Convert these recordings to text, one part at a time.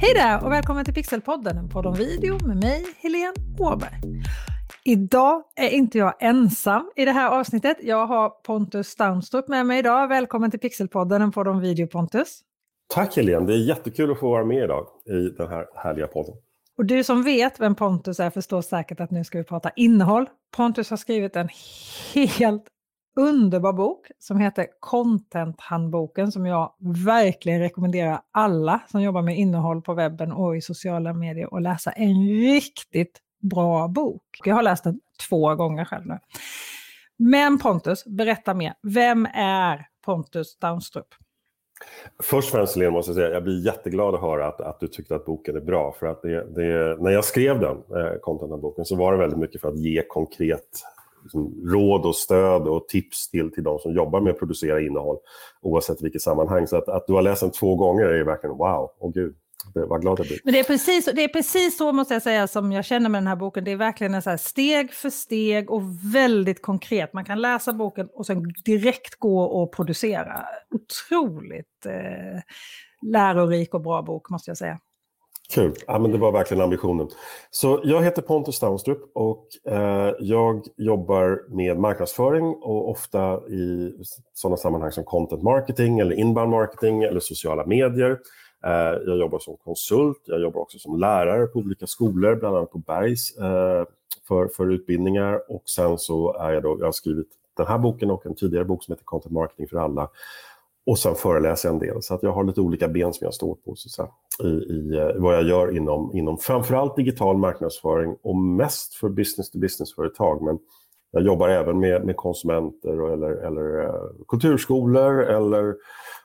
Hej där och välkommen till Pixelpodden, en podd om video med mig, Helene Åberg. Idag är inte jag ensam i det här avsnittet. Jag har Pontus Staunstrup med mig idag. Välkommen till Pixelpodden, en podd om video Pontus. Tack Helene, det är jättekul att få vara med idag i den här härliga podden. Och du som vet vem Pontus är förstår säkert att nu ska vi prata innehåll. Pontus har skrivit en helt underbar bok som heter Content-handboken som jag verkligen rekommenderar alla som jobbar med innehåll på webben och i sociala medier att läsa. En riktigt bra bok. Jag har läst den två gånger själv nu. Men Pontus, berätta mer. Vem är Pontus Downstrup? Först och främst Lena, måste jag säga, jag blir jätteglad att höra att, att du tyckte att boken är bra. För att det, det, när jag skrev den, eh, content-boken, så var det väldigt mycket för att ge konkret liksom, råd och stöd och tips till, till de som jobbar med att producera innehåll, oavsett vilket sammanhang. Så att, att du har läst den två gånger är verkligen wow, åh gud. Vad glad jag blir. Men det är, precis, det är precis så måste jag säga som jag känner med den här boken. Det är verkligen en så steg för steg och väldigt konkret. Man kan läsa boken och sen direkt gå och producera. Otroligt eh, lärorik och bra bok måste jag säga. Kul, ja, men det var verkligen ambitionen. Så jag heter Pontus Stavnstrup och eh, jag jobbar med marknadsföring och ofta i sådana sammanhang som content marketing eller inbound marketing eller sociala medier. Eh, jag jobbar som konsult, jag jobbar också som lärare på olika skolor, bland annat på Bergs eh, för, för utbildningar och sen så är jag då, jag har skrivit den här boken och en tidigare bok som heter Content marketing för alla och sen föreläser jag en del. Så att jag har lite olika ben som jag står på så att i, i eh, vad jag gör inom, inom framförallt digital marknadsföring och mest för business-to-business-företag. Men jag jobbar även med, med konsumenter och, eller, eller eh, kulturskolor eller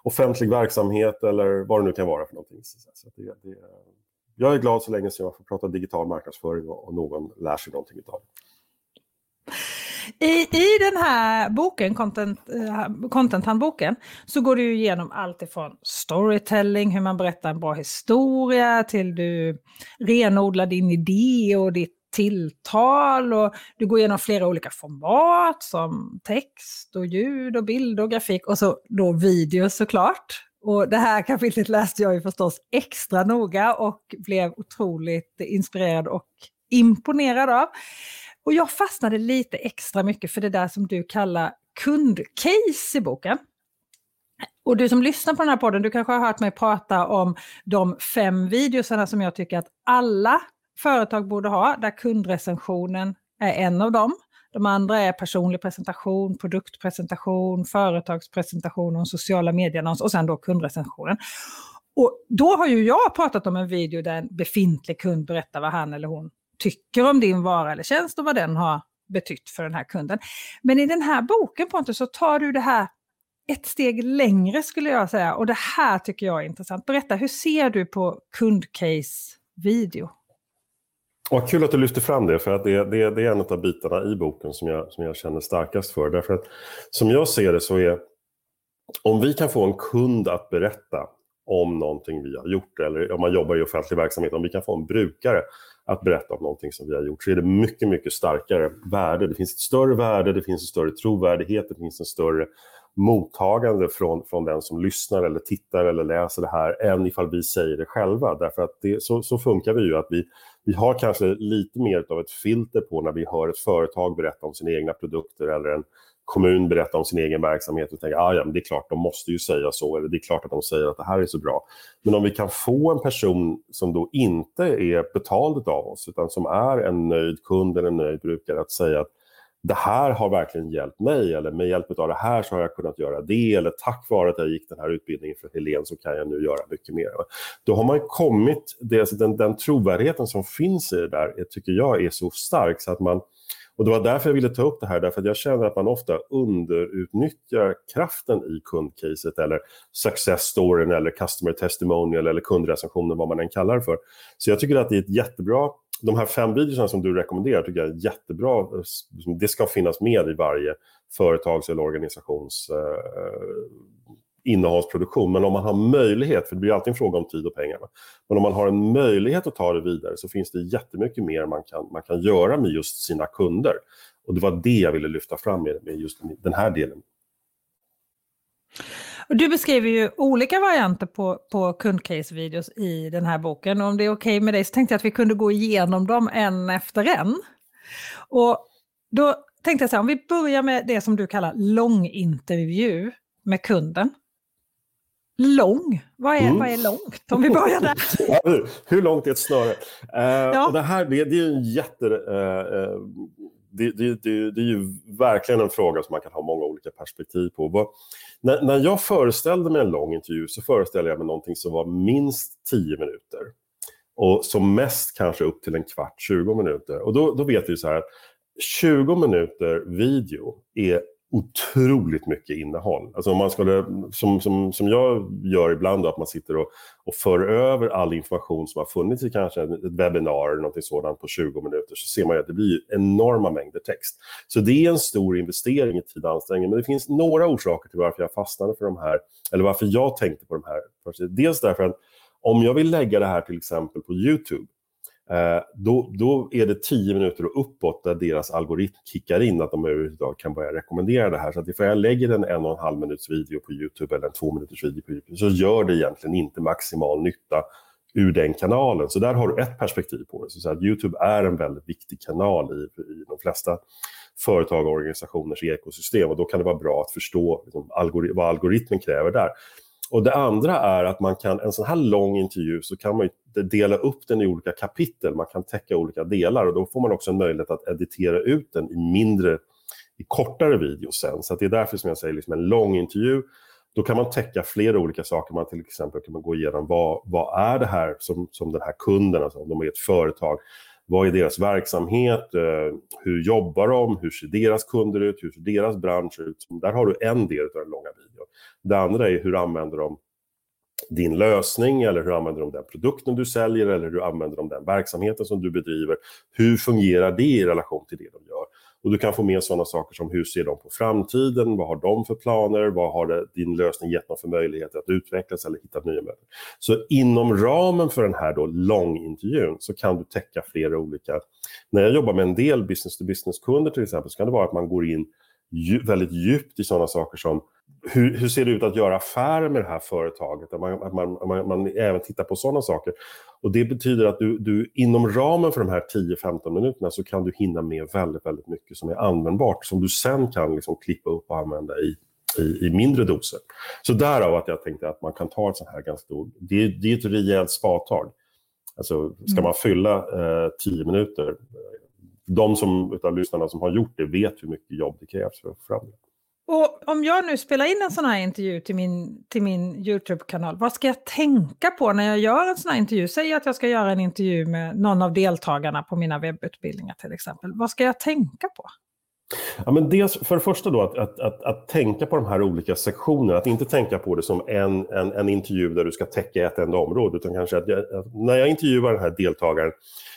offentlig verksamhet eller vad det nu kan vara för någonting. Så, så det, det, jag är glad så länge som jag får prata digital marknadsföring och, och någon lär sig någonting av det. I, I den här boken, content, eh, content-handboken, så går du igenom allt ifrån storytelling, hur man berättar en bra historia, till du renodlar din idé och ditt tilltal och du går igenom flera olika format som text och ljud och bild och grafik och så då video såklart. Och det här kapitlet läste jag ju förstås extra noga och blev otroligt inspirerad och imponerad av. Och jag fastnade lite extra mycket för det där som du kallar kundcase i boken. Och du som lyssnar på den här podden, du kanske har hört mig prata om de fem videosarna som jag tycker att alla företag borde ha, där kundrecensionen är en av dem. De andra är personlig presentation, produktpresentation, företagspresentation och sociala medieannons och sen då kundrecensionen. Och då har ju jag pratat om en video där en befintlig kund berättar vad han eller hon tycker om din vara eller tjänst och vad den har betytt för den här kunden. Men i den här boken Pontus så tar du det här ett steg längre skulle jag säga och det här tycker jag är intressant. Berätta, hur ser du på kundcase-video? Vad kul att du lyfter fram det, för att det, det, det är en av bitarna i boken som jag, som jag känner starkast för. Därför att som jag ser det så är, om vi kan få en kund att berätta om någonting vi har gjort, eller om man jobbar i offentlig verksamhet, om vi kan få en brukare att berätta om någonting som vi har gjort, så är det mycket, mycket starkare värde. Det finns ett större värde, det finns en större trovärdighet, det finns en större mottagande från, från den som lyssnar eller tittar eller läser det här än ifall vi säger det själva. Därför att det, så, så funkar vi ju, att vi, vi har kanske lite mer av ett filter på när vi hör ett företag berätta om sina egna produkter eller en kommun berätta om sin egen verksamhet och tänka ah, ja, det är klart, de måste ju säga så, eller det är klart att de säger att det här är så bra. Men om vi kan få en person som då inte är betald av oss, utan som är en nöjd kund eller en nöjd brukare, att säga att det här har verkligen hjälpt mig, eller med hjälp av det här så har jag kunnat göra det, eller tack vare att jag gick den här utbildningen för Helen så kan jag nu göra mycket mer. Då har man kommit, det, alltså den, den trovärdigheten som finns i det där, tycker jag är så stark så att man och det var därför jag ville ta upp det här, därför att jag känner att man ofta underutnyttjar kraften i kundcaset eller success storyn eller customer testimonial eller kundrecensionen, vad man än kallar det för. Så jag tycker att det är ett jättebra de här fem videorna som du rekommenderar tycker jag är jättebra. Eh, det ska finnas med i varje företags eller organisations eh, innehavsproduktion. Men om man har möjlighet, för det blir alltid en fråga om tid och pengar, men om man har en möjlighet att ta det vidare så finns det jättemycket mer man kan, man kan göra med just sina kunder. Och det var det jag ville lyfta fram med, med just den här delen. Du beskriver ju olika varianter på, på kundcase-videos i den här boken. Och om det är okej okay med dig så tänkte jag att vi kunde gå igenom dem en efter en. Och då tänkte jag så här, om vi börjar med det som du kallar långintervju med kunden. Lång? Vad är, mm. vad är långt? Om vi börjar där. hur, hur, långt är ett snöre? Uh, ja. och det här det, det är en jätte... Uh, uh, det, det, det, det, är ju verkligen en fråga som man kan ha många olika perspektiv på. Vad, när, när jag föreställde mig en lång intervju så föreställde jag mig någonting som var minst 10 minuter. Och som mest kanske upp till en kvart, 20 minuter. Och då, då vet vi så här, 20 minuter video är otroligt mycket innehåll. Alltså om man skulle, som, som, som jag gör ibland, då, att man sitter och, och för över all information som har funnits i kanske ett webbinar eller något sådant på 20 minuter, så ser man att det blir enorma mängder text. Så det är en stor investering i tid och ansträngning, men det finns några orsaker till varför jag fastnade för de här, eller varför jag tänkte på de här. Dels därför att om jag vill lägga det här till exempel på YouTube, Eh, då, då är det 10 minuter och uppåt där deras algoritm kickar in att de överhuvudtaget kan börja rekommendera det här. Så att ifall jag lägger en en och en halv minuts video på YouTube eller en två minuters video på YouTube så gör det egentligen inte maximal nytta ur den kanalen. Så där har du ett perspektiv på det. Så att YouTube är en väldigt viktig kanal i, i de flesta företag och organisationers ekosystem och då kan det vara bra att förstå liksom, algori vad algoritmen kräver där. Och det andra är att man kan, en sån här lång intervju så kan man dela upp den i olika kapitel, man kan täcka olika delar och då får man också en möjlighet att editera ut den i mindre, i kortare videos sen. Så det är därför som jag säger liksom en lång intervju, då kan man täcka flera olika saker. Man till exempel kan man gå igenom vad, vad är det här som, som den här kunden, alltså om de är ett företag, vad är deras verksamhet? Eh, hur jobbar de? Hur ser deras kunder ut? Hur ser deras bransch ut? Där har du en del av den långa videon. Det andra är hur använder de din lösning eller hur använder de den produkten du säljer eller hur använder de den verksamheten som du bedriver. Hur fungerar det i relation till det de gör? Och du kan få med sådana saker som hur ser de på framtiden, vad har de för planer, vad har det, din lösning gett dem för möjligheter att utvecklas eller hitta nya möten. Så inom ramen för den här då långintervjun så kan du täcka flera olika... När jag jobbar med en del business-to-business-kunder till exempel så kan det vara att man går in väldigt djupt i sådana saker som hur, hur, ser det ut att göra affärer med det här företaget? Att man, att man, man, man även tittar på sådana saker. Och Det betyder att du, du inom ramen för de här 10-15 minuterna så kan du hinna med väldigt, väldigt mycket som är användbart, som du sen kan liksom klippa upp och använda i, i, i mindre doser. Så därav att jag tänkte att man kan ta ett sånt här ganska... Det, det är ett rejält spadtag. Alltså, ska mm. man fylla eh, 10 minuter, de som, utav lyssnarna som har gjort det vet hur mycket jobb det krävs för att få fram det. Och om jag nu spelar in en sån här intervju till min, till min YouTube-kanal, vad ska jag tänka på när jag gör en sån här intervju? Säg att jag ska göra en intervju med någon av deltagarna på mina webbutbildningar till exempel. Vad ska jag tänka på? Ja, men dels för det första då att, att, att, att, tänka på de här olika sektionerna, att inte tänka på det som en, en, en intervju där du ska täcka ett enda område, utan kanske att, jag, när jag intervjuar den här deltagaren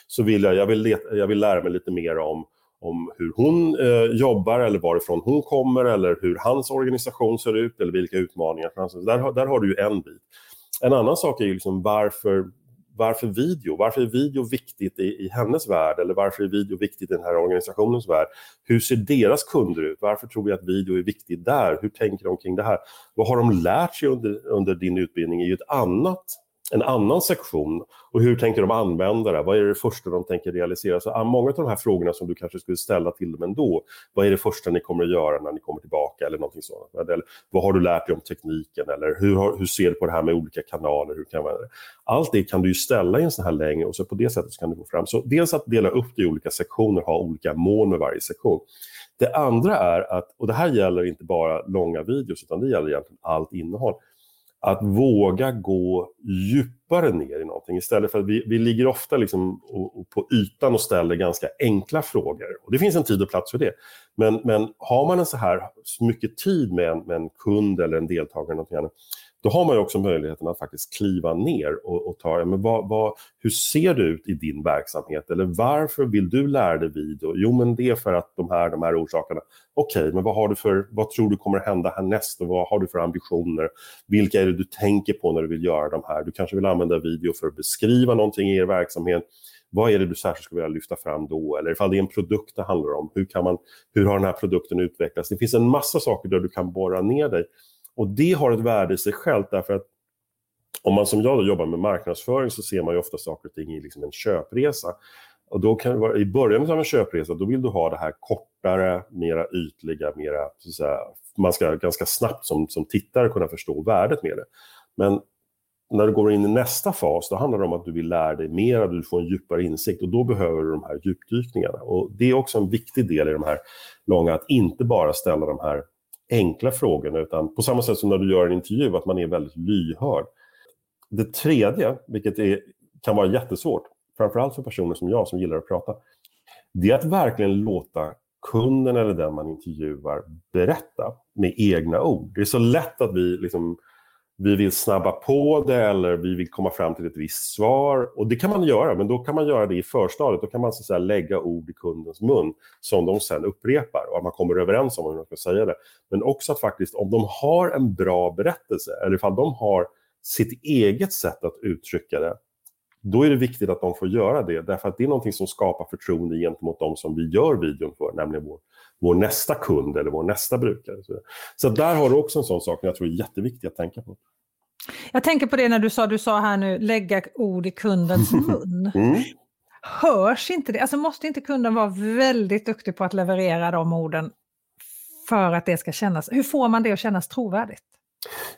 så vill jag, jag vill, leta, jag vill lära mig lite mer om om hur hon eh, jobbar eller varifrån hon kommer eller hur hans organisation ser ut eller vilka utmaningar. Där, där har du ju en bit. En annan sak är ju liksom varför, varför video? Varför är video viktigt i, i hennes värld eller varför är video viktigt i den här organisationens värld? Hur ser deras kunder ut? Varför tror vi att video är viktigt där? Hur tänker de kring det här? Vad har de lärt sig under, under din utbildning i ett annat en annan sektion och hur tänker de använda det? Vad är det första de tänker realisera? Så många av de här frågorna som du kanske skulle ställa till dem ändå, vad är det första ni kommer att göra när ni kommer tillbaka eller någonting sådant? Eller, vad har du lärt dig om tekniken? Eller hur, har, hur ser du på det här med olika kanaler? Hur kan man, allt det kan du ju ställa i en sån här längre och så på det sättet kan du gå fram. Så dels att dela upp det i olika sektioner, ha olika mål med varje sektion. Det andra är att, och det här gäller inte bara långa videos utan det gäller egentligen allt innehåll, att våga gå djupare ner i någonting istället för att vi, vi ligger ofta liksom och, och på ytan och ställer ganska enkla frågor. Och Det finns en tid och plats för det. Men, men har man en så här mycket tid med en, med en kund eller en deltagare, någonting annat, då har man ju också möjligheten att faktiskt kliva ner och, och ta, men vad, vad, hur ser det ut i din verksamhet? Eller varför vill du lära dig video? Jo, men det är för att de här, de här orsakerna. Okej, okay, men vad, har du för, vad tror du kommer hända härnäst och vad har du för ambitioner? Vilka är det du tänker på när du vill göra de här? Du kanske vill använda video för att beskriva någonting i er verksamhet. Vad är det du särskilt skulle vilja lyfta fram då? Eller ifall det är en produkt det handlar om, hur, kan man, hur har den här produkten utvecklats? Det finns en massa saker där du kan borra ner dig och det har ett värde i sig självt därför att om man som jag jobbar med marknadsföring så ser man ju ofta saker och ting i liksom en köpresa. Och då kan vara, I början av en köpresa då vill du ha det här kortare, mera ytliga, mera, så att säga, man ska ganska snabbt som, som tittare kunna förstå värdet med det. Men när du går in i nästa fas, då handlar det om att du vill lära dig mer, du får en djupare insikt och då behöver du de här djupdykningarna. Och det är också en viktig del i de här långa, att inte bara ställa de här enkla frågorna, utan på samma sätt som när du gör en intervju, att man är väldigt lyhörd. Det tredje, vilket är, kan vara jättesvårt, framförallt för personer som jag som gillar att prata, det är att verkligen låta kunden eller den man intervjuar berätta med egna ord. Det är så lätt att vi liksom vi vill snabba på det eller vi vill komma fram till ett visst svar. Och det kan man göra, men då kan man göra det i förstadiet. Då kan man så att säga, lägga ord i kundens mun som de sen upprepar och att man kommer överens om hur man ska säga det. Men också att faktiskt om de har en bra berättelse eller ifall de har sitt eget sätt att uttrycka det, då är det viktigt att de får göra det. Därför att det är någonting som skapar förtroende gentemot de som vi gör videon för, nämligen vår, vår nästa kund eller vår nästa brukare. Så, så där har du också en sån sak som jag tror är jätteviktig att tänka på. Jag tänker på det när du sa, du sa här nu, lägga ord i kundens mun. Mm. Hörs inte det? Alltså måste inte kunden vara väldigt duktig på att leverera de orden för att det ska kännas, hur får man det att kännas trovärdigt?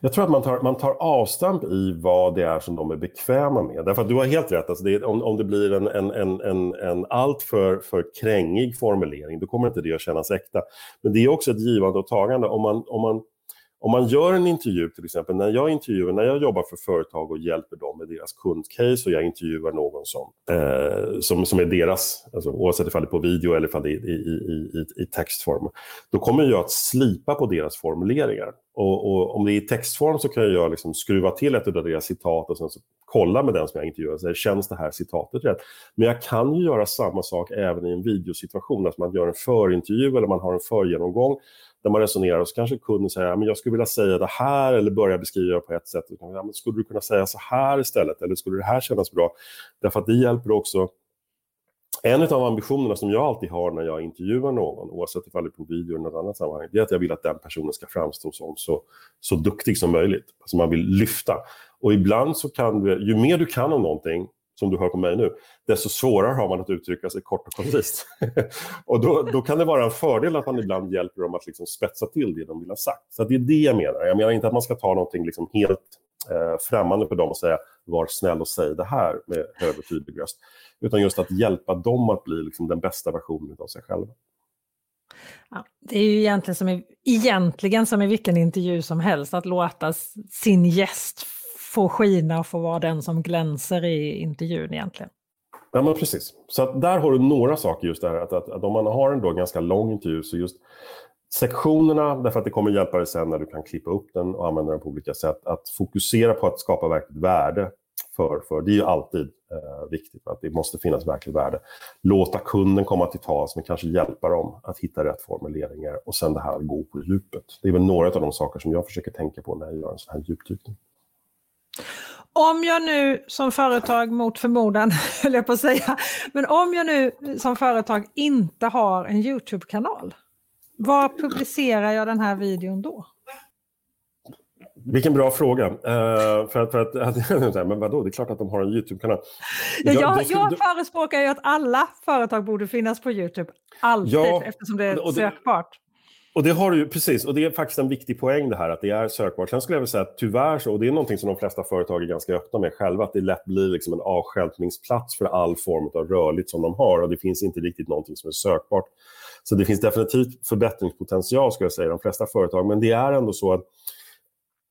Jag tror att man tar, man tar avstamp i vad det är som de är bekväma med. Därför att du har helt rätt, alltså det, om, om det blir en, en, en, en, en allt för, för krängig formulering, då kommer inte det att kännas äkta. Men det är också ett givande och tagande. Om man, om man om man gör en intervju till exempel, när jag intervjuar, när jag jobbar för företag och hjälper dem med deras kundcase och jag intervjuar någon som, eh, som, som är deras, alltså, oavsett om det är på video eller ifall det är i, i, i, i textform, då kommer jag att slipa på deras formuleringar. Och, och, om det är i textform så kan jag liksom skruva till ett av deras citat och sen så kolla med den som jag intervjuar Så känns det här citatet rätt? Men jag kan ju göra samma sak även i en videosituation, att man gör en förintervju eller man har en förgenomgång där man resonerar och så kanske kunden säger att jag skulle vilja säga det här eller börja beskriva på ett sätt. Ja, men skulle du kunna säga så här istället eller skulle det här kännas bra? Därför att det hjälper också en av ambitionerna som jag alltid har när jag intervjuar någon, oavsett om det är på video eller något annat sammanhang, det är att jag vill att den personen ska framstå som så, så duktig som möjligt. Alltså man vill lyfta. Och ibland så kan du, ju mer du kan om någonting, som du hör på mig nu, desto svårare har man att uttrycka sig kort och koncist. och då, då, kan det vara en fördel att man ibland hjälper dem att liksom spetsa till det de vill ha sagt. Så det är det jag menar. Jag menar inte att man ska ta någonting liksom helt eh, främmande för dem och säga var snäll och säg det här med hög och tydlig röst. Utan just att hjälpa dem att bli liksom den bästa versionen av sig själva. Ja, det är ju egentligen som, i, egentligen som i vilken intervju som helst, att låta sin gäst få skina och få vara den som glänser i intervjun egentligen. Ja, men precis. Så där har du några saker just där, att, att, att om man har en då ganska lång intervju så just sektionerna, därför att det kommer hjälpa dig sen när du kan klippa upp den och använda den på olika sätt, att fokusera på att skapa verkligt värde för, för det är ju alltid eh, viktigt, att det måste finnas verkligt värde. Låta kunden komma till tals, men kanske hjälpa dem att hitta rätt formuleringar och sen det här att gå på djupet. Det är väl några av de saker som jag försöker tänka på när jag gör en sån här djupdykning. Om jag nu som företag mot förmodan, höll jag på att säga, men om jag nu som företag inte har en YouTube-kanal, var publicerar jag den här videon då? Vilken bra fråga. Uh, för att, för att, men vadå, det är klart att de har en YouTube-kanal. Ja, jag, jag, jag förespråkar ju att alla företag borde finnas på YouTube, alltid, ja, eftersom det är sökbart. Och det har du ju, precis, och det är faktiskt en viktig poäng det här att det är sökbart. Sen skulle jag vilja säga att tyvärr så, och det är någonting som de flesta företag är ganska öppna med själva, att det lätt blir liksom en avstjälpningsplats för all form av rörligt som de har och det finns inte riktigt någonting som är sökbart. Så det finns definitivt förbättringspotential skulle jag säga i de flesta företag, men det är ändå så att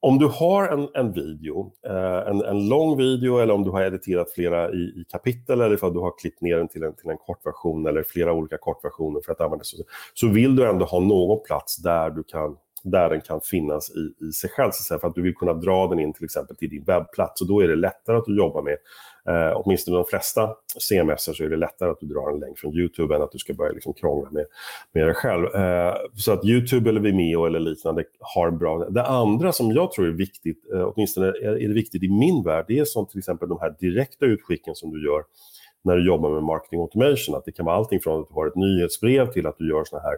om du har en, en video, eh, en, en, lång video eller om du har editerat flera i, i kapitel eller om du har klippt ner den till en, till en kortversion eller flera olika kortversioner för att använda så, så vill du ändå ha någon plats där du kan där den kan finnas i, i sig själv. Så för att du vill kunna dra den in till exempel till din webbplats och då är det lättare att du jobbar med, eh, åtminstone de flesta CMS så är det lättare att du drar en länk från YouTube än att du ska börja liksom krångla med, med dig själv. Eh, så att YouTube eller Vimeo eller liknande har bra... Det andra som jag tror är viktigt, eh, åtminstone är, är det viktigt i min värld, det är som till exempel de här direkta utskicken som du gör när du jobbar med marketing automation. Att det kan vara allting från att du har ett nyhetsbrev till att du gör såna här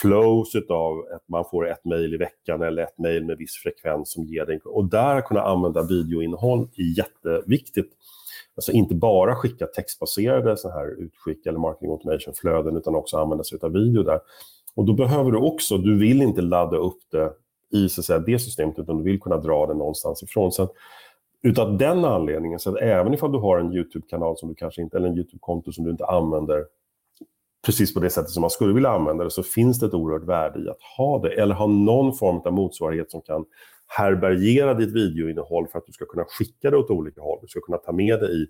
flows av att man får ett mejl i veckan eller ett mejl med viss frekvens som ger dig... Och där kunna använda videoinnehåll är jätteviktigt. Alltså inte bara skicka textbaserade så här utskick eller marketing automation-flöden utan också använda sig av video där. Och då behöver du också, du vill inte ladda upp det i så att säga, det systemet utan du vill kunna dra det någonstans ifrån. Så att, utav den anledningen, så att även ifall du har en YouTube-kanal som du kanske inte, eller en YouTube-konto som du inte använder precis på det sättet som man skulle vilja använda det, så finns det ett oerhört värde i att ha det. Eller ha någon form av motsvarighet som kan härbärgera ditt videoinnehåll för att du ska kunna skicka det åt olika håll. Du ska kunna ta med det i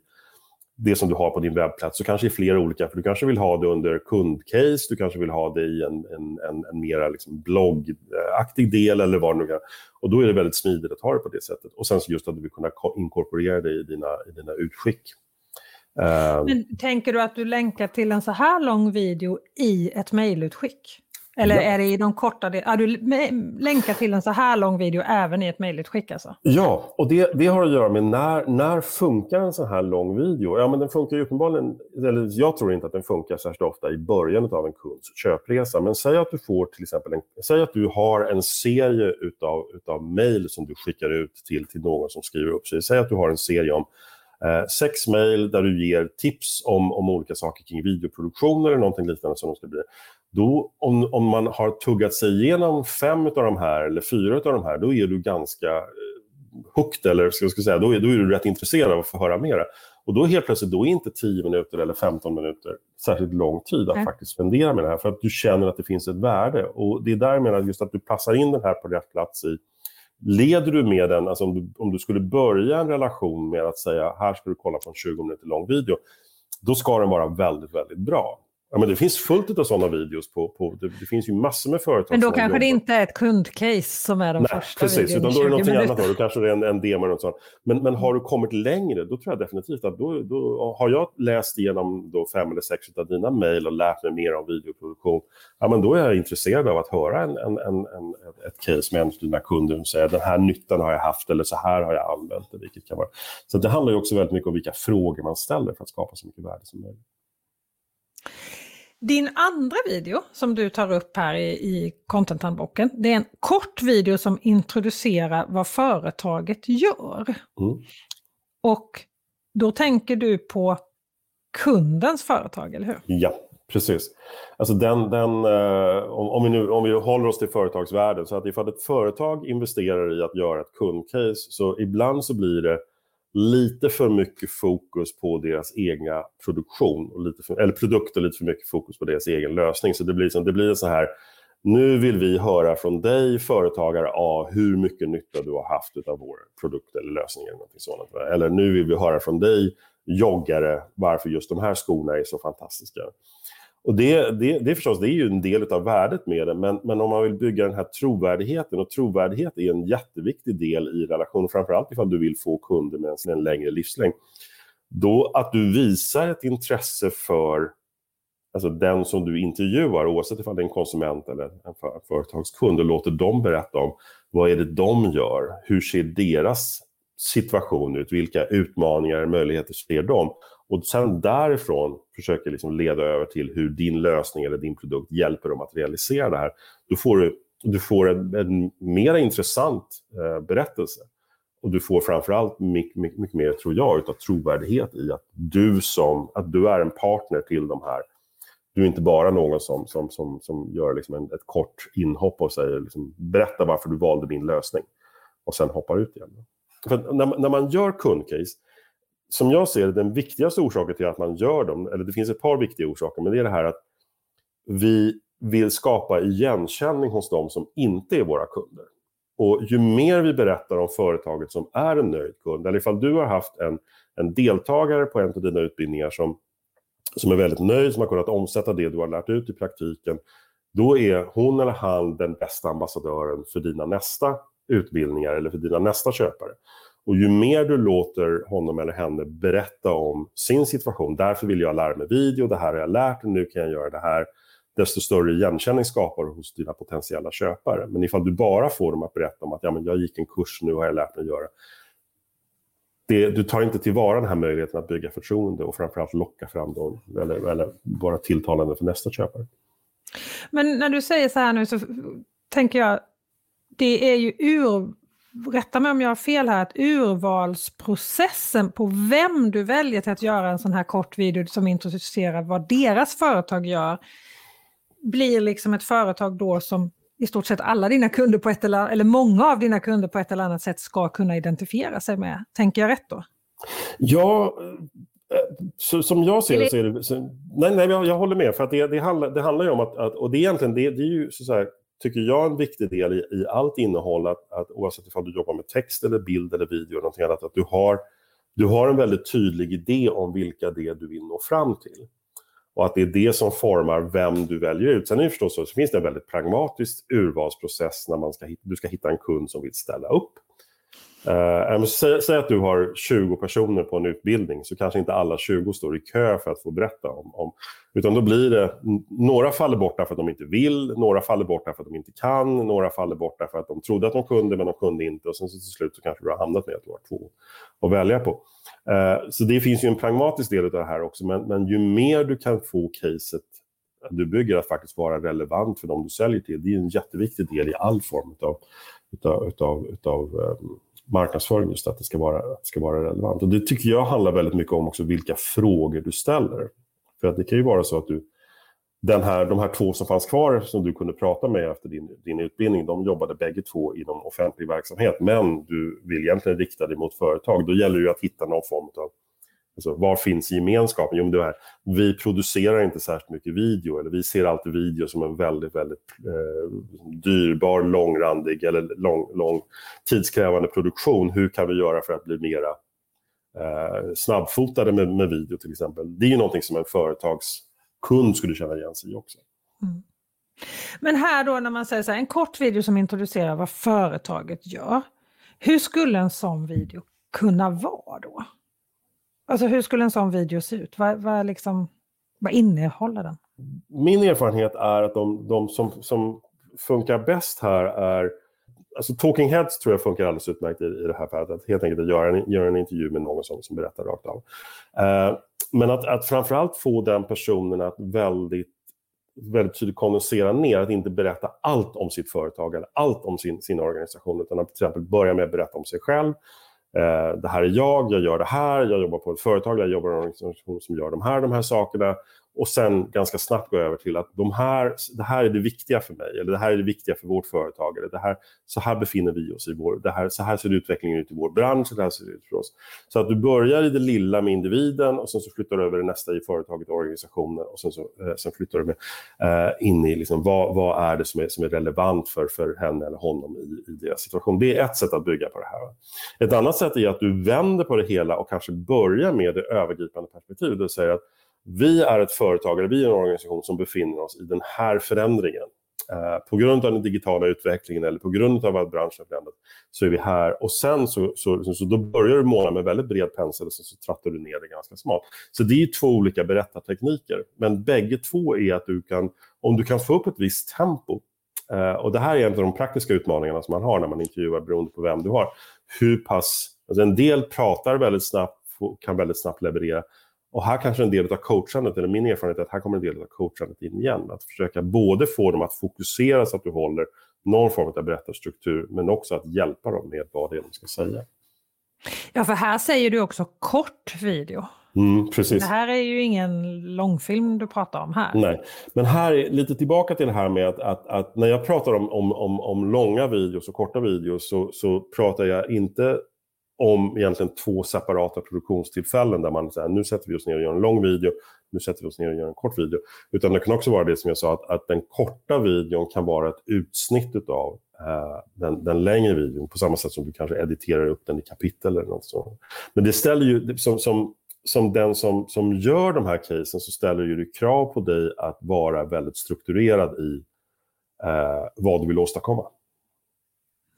det som du har på din webbplats. Så kanske i flera olika, för du kanske vill ha det under kundcase, du kanske vill ha det i en, en, en, en mera liksom bloggaktig del eller vad det nu är. Och då är det väldigt smidigt att ha det på det sättet. Och sen just att du vill kunna inkorporera det i dina, i dina utskick. Uh, Men tänker du att du länkar till en så här lång video i ett mejlutskick? Eller ja. är det i de korta... Ja, du länkar till en så här lång video även i ett mejlutskick alltså? Ja, och det, det har att göra med när, när funkar en så här lång video? Ja, men den funkar ju uppenbarligen... Eller jag tror inte att den funkar särskilt ofta i början av en kunds köpresa. Men säg att du får till exempel en, säg att du har en serie utav, utav mejl som du skickar ut till, till någon som skriver upp sig. Säg att du har en serie om Eh, sex mejl där du ger tips om, om olika saker kring videoproduktion eller någonting liknande som de ska bli. Då, om, om man har tuggat sig igenom fem av de här eller fyra av de här, då är du ganska eh, hooked, eller ska jag säga, då är, då är du rätt intresserad av att få höra mera. Och då helt plötsligt, då är inte 10 minuter eller 15 minuter särskilt lång tid att mm. faktiskt spendera med det här, för att du känner att det finns ett värde. Och det är där jag menar just att du passar in den här på rätt plats i Leder du med den, alltså om du, om du skulle börja en relation med att säga här ska du kolla på en 20 minuter lång video, då ska den vara väldigt, väldigt bra. Ja, men det finns fullt av sådana videos. På, på det, det, finns ju massor med företag Men då kanske det inte är ett kundcase som är de Nej, första precis, utan då är det någonting annat. Då, då kanske det är en, en demo eller något sånt. Men, men har du kommit längre, då tror jag definitivt att då, då har jag läst igenom då fem eller sex av dina mejl och lärt mig mer om videoproduktion. Ja, men då är jag intresserad av att höra en, en, en, en ett case med en av dina kunder som säger den här nyttan har jag haft eller så här har jag använt det. Vilket kan vara. Så det handlar ju också väldigt mycket om vilka frågor man ställer för att skapa så mycket värde som möjligt. Din andra video som du tar upp här i, i contenthandboken, det är en kort video som introducerar vad företaget gör. Mm. Och då tänker du på kundens företag, eller hur? Ja, precis. Alltså den, den, eh, om, om, vi nu, om vi håller oss till företagsvärlden, så att ifall ett företag investerar i att göra ett kundcase, så ibland så blir det lite för mycket fokus på deras egna produktion, och lite för, eller produkt och lite för mycket fokus på deras egen lösning. Så det blir, det blir så här, nu vill vi höra från dig företagare A hur mycket nytta du har haft av vår produkt eller lösning. Eller, någonting sådant. eller nu vill vi höra från dig joggare varför just de här skorna är så fantastiska. Och det, det, det, förstås, det är ju en del av värdet med det, men, men om man vill bygga den här trovärdigheten, och trovärdighet är en jätteviktig del i relationen, framförallt ifall du vill få kunder med en längre livslängd, då att du visar ett intresse för alltså den som du intervjuar, oavsett ifall det är en konsument eller en företagskund, och låter dem berätta om vad är det de gör, hur ser deras situation ut, vilka utmaningar och möjligheter ser de? Och sen därifrån försöker liksom leda över till hur din lösning eller din produkt hjälper dem att realisera det här. Då får du, du får en, en mer intressant eh, berättelse. Och du får framförallt mycket, mycket, mycket mer, tror jag, utav trovärdighet i att du, som, att du är en partner till de här. Du är inte bara någon som, som, som, som gör liksom en, ett kort inhopp och säger liksom, berätta varför du valde min lösning och sen hoppar ut igen. För när, när man gör kundcase som jag ser det, den viktigaste orsaken till att man gör dem, eller det finns ett par viktiga orsaker, men det är det här att vi vill skapa igenkänning hos dem som inte är våra kunder. Och ju mer vi berättar om företaget som är en nöjd kund, eller ifall du har haft en, en deltagare på en av dina utbildningar som, som är väldigt nöjd, som har kunnat omsätta det du har lärt ut i praktiken, då är hon eller han den bästa ambassadören för dina nästa utbildningar eller för dina nästa köpare. Och ju mer du låter honom eller henne berätta om sin situation, därför vill jag lära mig video, det här har jag lärt mig, nu kan jag göra det här, desto större igenkänning skapar du hos dina potentiella köpare. Men ifall du bara får dem att berätta om att ja, men jag gick en kurs, nu har jag lärt mig att göra. Det, du tar inte tillvara den här möjligheten att bygga förtroende och framförallt locka fram dem, eller, eller vara tilltalande för nästa köpare. Men när du säger så här nu så tänker jag, det är ju ur, rätta mig om jag har fel här, att urvalsprocessen på vem du väljer till att göra en sån här kort video som introducerar vad deras företag gör, blir liksom ett företag då som i stort sett alla dina kunder på ett eller, eller många av dina kunder på ett eller annat sätt ska kunna identifiera sig med. Tänker jag rätt då? Ja, eh, så, som jag ser det så är det... Så, nej, nej jag, jag, håller med. För att det, det, handlar, det handlar ju om att, att och det är egentligen, det, det är ju så, så här, tycker jag en viktig del i, i allt innehåll, att, att oavsett om du jobbar med text eller bild eller video eller någonting annat, att du har, du har en väldigt tydlig idé om vilka det är du vill nå fram till. Och att det är det som formar vem du väljer ut. Sen är det förstås så, så finns det en väldigt pragmatisk urvalsprocess när man ska, du ska hitta en kund som vill ställa upp. Uh, säg, säg, att du har 20 personer på en utbildning så kanske inte alla 20 står i kö för att få berätta om, om utan då blir det, några faller bort därför att de inte vill, några faller bort därför att de inte kan, några faller bort därför att de trodde att de kunde men de kunde inte och sen så till slut så kanske du har hamnat med att du har två att välja på. Uh, så det finns ju en pragmatisk del av det här också men, men ju mer du kan få caset du bygger att faktiskt vara relevant för de du säljer till, det är en jätteviktig del i all form av utav, utav, utav um, marknadsföring just att det ska vara, att det ska vara relevant. Och det tycker jag handlar väldigt mycket om också vilka frågor du ställer. För att det kan ju vara så att du, den här, de här två som fanns kvar som du kunde prata med efter din, din utbildning, de jobbade bägge två inom offentlig verksamhet, men du vill egentligen rikta dig mot företag. Då gäller det ju att hitta någon form av Alltså, var finns gemenskapen? Jo, det här, vi producerar inte särskilt mycket video, eller vi ser alltid video som en väldigt, väldigt eh, dyrbar, långrandig eller lång, lång tidskrävande produktion. Hur kan vi göra för att bli mera eh, snabbfotade med, med video till exempel? Det är ju någonting som en företagskund skulle känna igen sig i också. Mm. Men här då när man säger så här, en kort video som introducerar vad företaget gör. Hur skulle en sån video kunna vara då? Alltså hur skulle en sån video se ut? Vad, vad, liksom, vad innehåller den? Min erfarenhet är att de, de som, som funkar bäst här är Alltså Talking Heads tror jag funkar alldeles utmärkt i, i det här fallet. Att helt enkelt göra en, göra en intervju med någon som, som berättar rakt av. Uh, men att, att framförallt få den personen att väldigt, väldigt tydligt kondensera ner, att inte berätta allt om sitt företag eller allt om sin, sin organisation, utan att till exempel börja med att berätta om sig själv, Eh, det här är jag, jag gör det här, jag jobbar på ett företag, jag jobbar i en organisation som gör de här, de här sakerna. Och sen ganska snabbt gå över till att de här, det här är det viktiga för mig, eller det här är det viktiga för vårt företag, eller det här, så här befinner vi oss i vår, det här, så här ser utvecklingen ut i vår bransch, det här ser det ut för oss. Så att du börjar i det lilla med individen och sen så flyttar du över det nästa i företaget och organisationen och sen, så, eh, sen flyttar du med, eh, in i liksom, vad, vad är det som är, som är relevant för, för henne eller honom i, i deras situation. Det är ett sätt att bygga på det här. Ett annat sätt är att du vänder på det hela och kanske börjar med det övergripande perspektivet, det vill säga att vi är ett företag, eller vi är en organisation som befinner oss i den här förändringen. Eh, på grund av den digitala utvecklingen eller på grund av att branschen förändrats så är vi här. Och sen så, så, liksom, så, då börjar du måla med väldigt bred pensel och så, så trattar du ner det ganska smalt. Så det är två olika berättartekniker. Men bägge två är att du kan, om du kan få upp ett visst tempo eh, och det här är en av de praktiska utmaningarna som man har när man intervjuar beroende på vem du har. Hur pass, alltså en del pratar väldigt snabbt, kan väldigt snabbt leverera. Och här kanske en del av coachandet, eller min erfarenhet är att här kommer en del av coachandet in igen. Att försöka både få dem att fokusera så att du håller någon form av berättarstruktur, men också att hjälpa dem med vad det är de ska säga. Ja, för här säger du också kort video. Mm, precis. Det här är ju ingen långfilm du pratar om här. Nej, men här är lite tillbaka till det här med att, att, att när jag pratar om, om, om, om långa videos och korta videos så, så pratar jag inte om egentligen två separata produktionstillfällen där man säger nu sätter vi oss ner och gör en lång video, nu sätter vi oss ner och gör en kort video. Utan det kan också vara det som jag sa, att, att den korta videon kan vara ett utsnitt av eh, den, den, längre videon, på samma sätt som du kanske editerar upp den i kapitel eller något sånt. Men det ställer ju, som, som, som den som, som gör de här casen, så ställer ju det krav på dig att vara väldigt strukturerad i eh, vad du vill åstadkomma.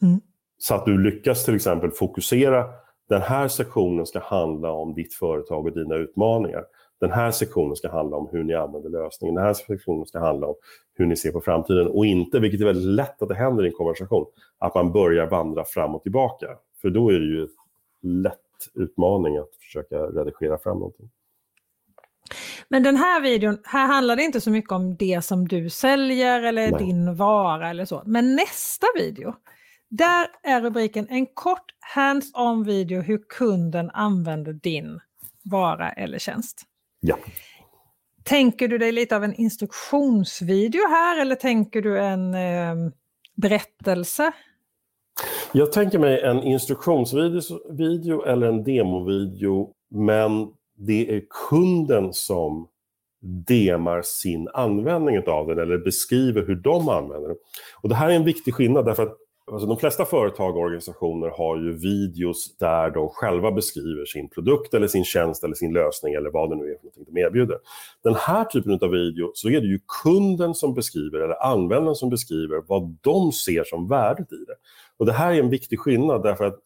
Mm. Så att du lyckas till exempel fokusera, den här sektionen ska handla om ditt företag och dina utmaningar. Den här sektionen ska handla om hur ni använder lösningen. Den här sektionen ska handla om hur ni ser på framtiden. Och inte, vilket är väldigt lätt att det händer i en konversation, att man börjar vandra fram och tillbaka. För då är det ju en lätt utmaning att försöka redigera fram någonting. Men den här videon, här handlar det inte så mycket om det som du säljer eller Nej. din vara eller så. Men nästa video, där är rubriken en kort hands-on video hur kunden använder din vara eller tjänst. Ja. Tänker du dig lite av en instruktionsvideo här eller tänker du en eh, berättelse? Jag tänker mig en instruktionsvideo eller en demovideo men det är kunden som demar sin användning av den eller beskriver hur de använder den. Och det här är en viktig skillnad därför att Alltså de flesta företag och organisationer har ju videos där de själva beskriver sin produkt eller sin tjänst eller sin lösning eller vad det nu är för någonting de erbjuder. Den här typen av video så är det ju kunden som beskriver eller användaren som beskriver vad de ser som värdet i det. Och det här är en viktig skillnad därför att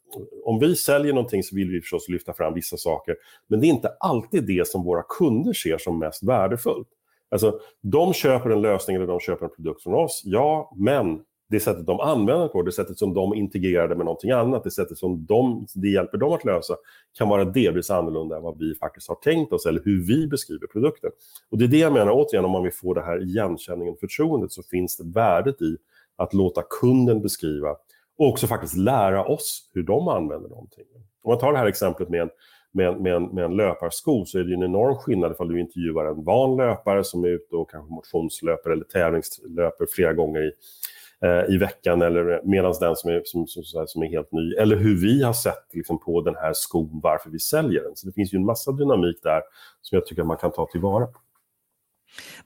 om vi säljer någonting så vill vi förstås lyfta fram vissa saker men det är inte alltid det som våra kunder ser som mest värdefullt. Alltså, de köper en lösning eller de köper en produkt från oss, ja, men det sättet de använder på, det sättet som de integrerar det med någonting annat, det sättet som de, det hjälper dem att lösa kan vara delvis annorlunda än vad vi faktiskt har tänkt oss eller hur vi beskriver produkten. Och det är det jag menar, återigen, om man vill få det här igenkänningen, och förtroendet, så finns det värdet i att låta kunden beskriva och också faktiskt lära oss hur de använder någonting. Om man tar det här exemplet med en, med, med, en, med en löparsko så är det en enorm skillnad ifall du intervjuar en van löpare som är ute och kanske motionslöper eller tävlingslöper flera gånger i i veckan eller medan den som är, som, som, som, är helt ny. Eller hur vi har sett liksom, på den här skon, varför vi säljer den. Så det finns ju en massa dynamik där som jag tycker att man kan ta tillvara på.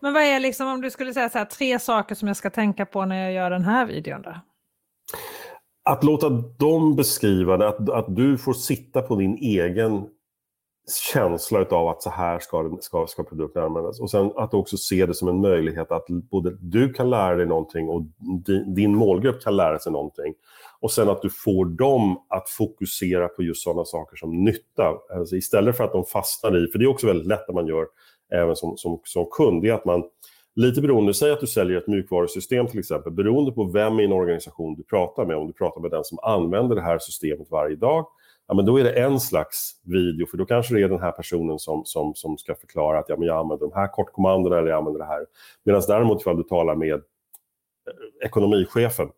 Men vad är liksom, om du skulle säga här, tre saker som jag ska tänka på när jag gör den här videon då? Att låta dem beskriva det, att, att du får sitta på din egen känsla av att så här ska, ska, ska produkten användas. Och sen att också se det som en möjlighet att både du kan lära dig någonting och din, din målgrupp kan lära sig någonting. Och sen att du får dem att fokusera på just sådana saker som nytta. Alltså istället för att de fastnar i, för det är också väldigt lätt när man gör även som, som, som kund, det är att man Lite beroende, säg att du säljer ett mjukvarusystem till exempel, beroende på vem i en organisation du pratar med, om du pratar med den som använder det här systemet varje dag, ja, men då är det en slags video, för då kanske det är den här personen som, som, som ska förklara att ja, men jag använder de här kortkommandona eller jag använder det här. Medan däremot ifall du talar med eh, ekonomichefen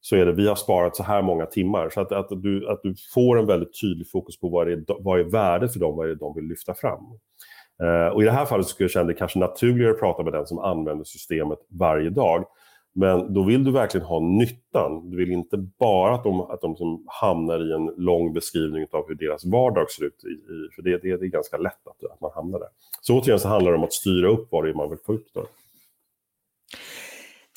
så är det vi har sparat så här många timmar. Så att, att, du, att du får en väldigt tydlig fokus på vad är, vad är värdet för dem, vad är det de vill lyfta fram. Uh, och I det här fallet skulle jag känna det kanske naturligare att prata med den som använder systemet varje dag. Men då vill du verkligen ha nyttan. Du vill inte bara att de, att de som hamnar i en lång beskrivning av hur deras vardag ser ut. I, i, för det, det, det, är ganska lätt att, att man hamnar där. Så återigen så handlar det om att styra upp vad det är man vill få ut. Då.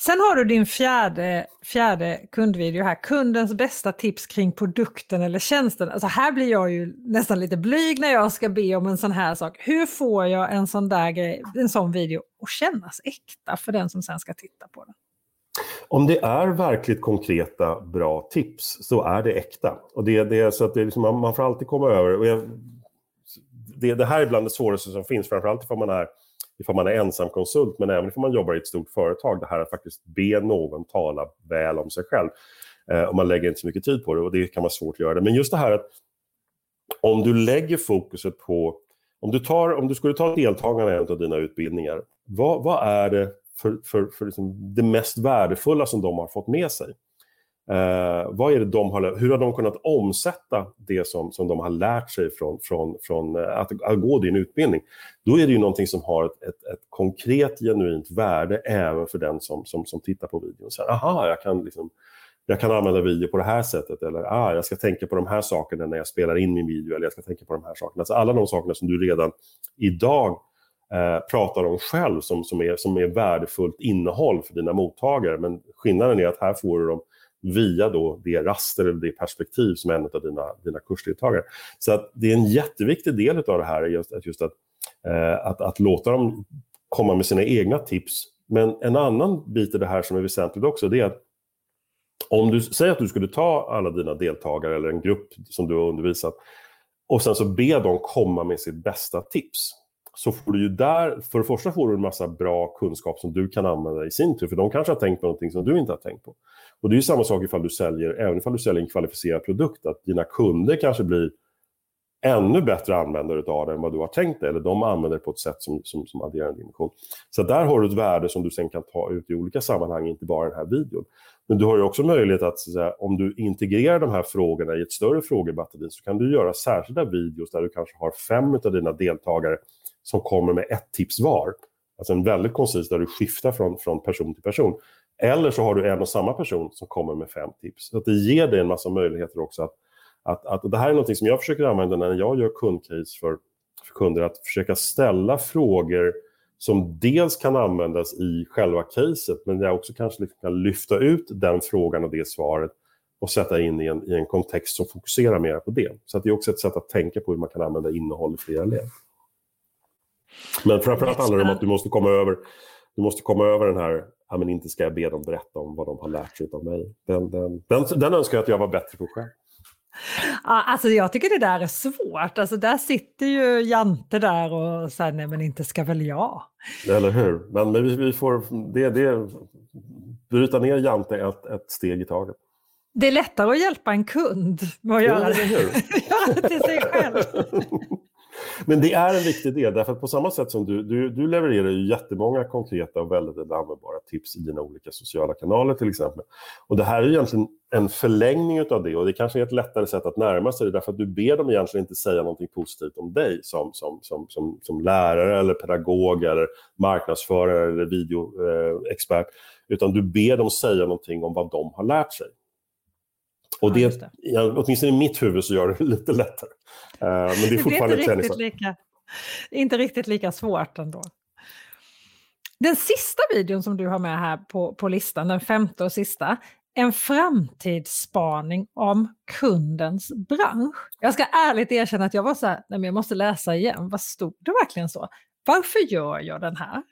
Sen har du din fjärde, fjärde kundvideo här, kundens bästa tips kring produkten eller tjänsten. Alltså här blir jag ju nästan lite blyg när jag ska be om en sån här sak. Hur får jag en sån där grej, en sån video att kännas äkta för den som sen ska titta på den? Om det är verkligt konkreta, bra tips så är det äkta. Och det, det, så att det liksom, man, man, får alltid komma över. Och jag, det, det här är bland det svåraste som finns, framförallt ifall man är ifall man är ensamkonsult, men även ifall man jobbar i ett stort företag. Det här att faktiskt be någon tala väl om sig själv. Eh, och man lägger inte så mycket tid på det och det kan vara svårt att göra det. Men just det här att om du lägger fokuset på, om du, tar, om du skulle ta deltagarna i en av dina utbildningar, vad, vad är det för, för, för liksom det mest värdefulla som de har fått med sig. Eh, vad är det de har, hur har de kunnat omsätta det som, som de har lärt sig från, från, från eh, att, att gå din utbildning? Då är det ju någonting som har ett, ett, ett konkret, genuint värde även för den som, som, som tittar på videon. Så, aha, jag kan, liksom, jag kan använda video på det här sättet eller ah, jag ska tänka på de här sakerna när jag spelar in min video eller jag ska tänka på de här sakerna. Alltså alla de sakerna som du redan idag eh, pratar om själv som, som, är, som är värdefullt innehåll för dina mottagare. Men skillnaden är att här får du dem via då det raster eller det perspektiv som är en av dina, dina kursdeltagare. Så att det är en jätteviktig del av det här, just, just att, eh, att, att låta dem komma med sina egna tips. Men en annan bit i det här som är väsentligt också, det är att om du säger att du skulle ta alla dina deltagare eller en grupp som du har undervisat och sen så be dem komma med sitt bästa tips så får du ju där, för det första får du en massa bra kunskap som du kan använda i sin tur, för de kanske har tänkt på någonting som du inte har tänkt på. Och det är ju samma sak ifall du säljer, även ifall du säljer en kvalificerad produkt, att dina kunder kanske blir ännu bättre användare av det än vad du har tänkt dig, eller de använder det på ett sätt som, som, som adderar en dimension. Så där har du ett värde som du sen kan ta ut i olika sammanhang, inte bara den här videon. Men du har ju också möjlighet att, så att säga, om du integrerar de här frågorna i ett större frågebatteri så kan du göra särskilda videos där du kanske har fem av dina deltagare som kommer med ett tips var. Alltså en väldigt koncis där du skiftar från, från person till person. Eller så har du en och samma person som kommer med fem tips. Så att det ger dig en massa möjligheter också att, att, att det här är något som jag försöker använda när jag gör kundcase för, för kunder, att försöka ställa frågor som dels kan användas i själva caset, men jag också kanske liksom kan lyfta ut den frågan och det svaret och sätta in i en, i en kontext som fokuserar mer på det. Så det är också ett sätt att tänka på hur man kan använda innehåll i flera led. Men framförallt handlar det om att du måste komma över, du måste komma över den här, ja men inte ska jag be dem berätta om vad de har lärt sig av mig. Den, den, den, den önskar jag att jag var bättre på själv. Ja, alltså jag tycker det där är svårt. Alltså där sitter ju Jante där och säger nej men inte ska väl jag. Eller hur. Men vi, vi får det, det, bryta ner Jante ett, ett steg i taget. Det är lättare att hjälpa en kund med att göra det, göra det till sig själv. Men det är en viktig del, därför att på samma sätt som du, du, du levererar ju jättemånga konkreta och väldigt användbara tips i dina olika sociala kanaler till exempel. Och det här är egentligen en förlängning av det och det kanske är ett lättare sätt att närma sig det därför att du ber dem egentligen inte säga någonting positivt om dig som, som, som, som, som lärare eller pedagog eller marknadsförare eller videoexpert, eh, utan du ber dem säga någonting om vad de har lärt sig. Och det, ja, det. Ja, åtminstone i mitt huvud så gör det lite lättare. Uh, men det är fortfarande det inte riktigt, lika, inte riktigt lika svårt ändå. Den sista videon som du har med här på, på listan, den femte och sista, en framtidsspaning om kundens bransch. Jag ska ärligt erkänna att jag var så här, nej men jag måste läsa igen, vad stod det verkligen så? Varför gör jag den här?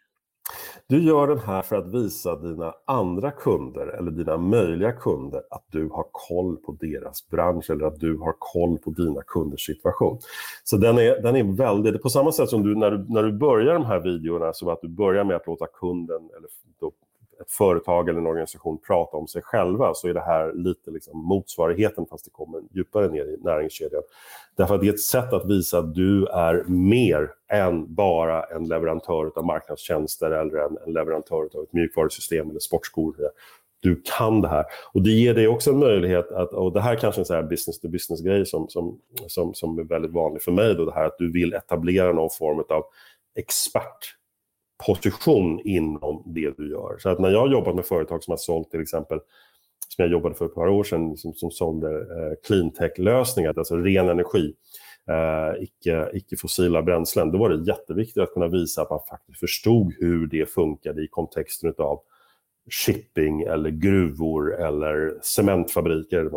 Du gör den här för att visa dina andra kunder eller dina möjliga kunder att du har koll på deras bransch eller att du har koll på dina kunders situation. Så den är, den är väldigt, på samma sätt som du när, du när du börjar de här videorna så att du börjar med att låta kunden eller ett företag eller en organisation prata om sig själva så är det här lite liksom motsvarigheten fast det kommer djupare ner i näringskedjan. Därför att det är ett sätt att visa att du är mer än bara en leverantör av marknadstjänster eller en, en leverantör av ett mjukvarusystem eller sportskor. Du kan det här. Och det ger dig också en möjlighet att, och det här kanske är en business to business-grej som, som, som, som är väldigt vanlig för mig, då, det här att du vill etablera någon form av expert position inom det du gör. Så att när jag har jobbat med företag som har sålt till exempel, som jag jobbade för ett par år sedan, som, som sålde eh, cleantech-lösningar, alltså ren energi, eh, icke, icke fossila bränslen, då var det jätteviktigt att kunna visa att man faktiskt förstod hur det funkade i kontexten av shipping eller gruvor eller cementfabriker.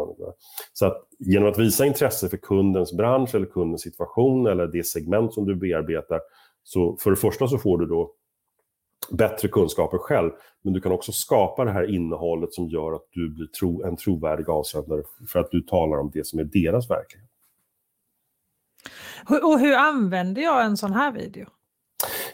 Så att genom att visa intresse för kundens bransch eller kundens situation eller det segment som du bearbetar, så för det första så får du då bättre kunskaper själv. Men du kan också skapa det här innehållet som gör att du blir tro, en trovärdig avsändare för att du talar om det som är deras verklighet. Och hur använder jag en sån här video?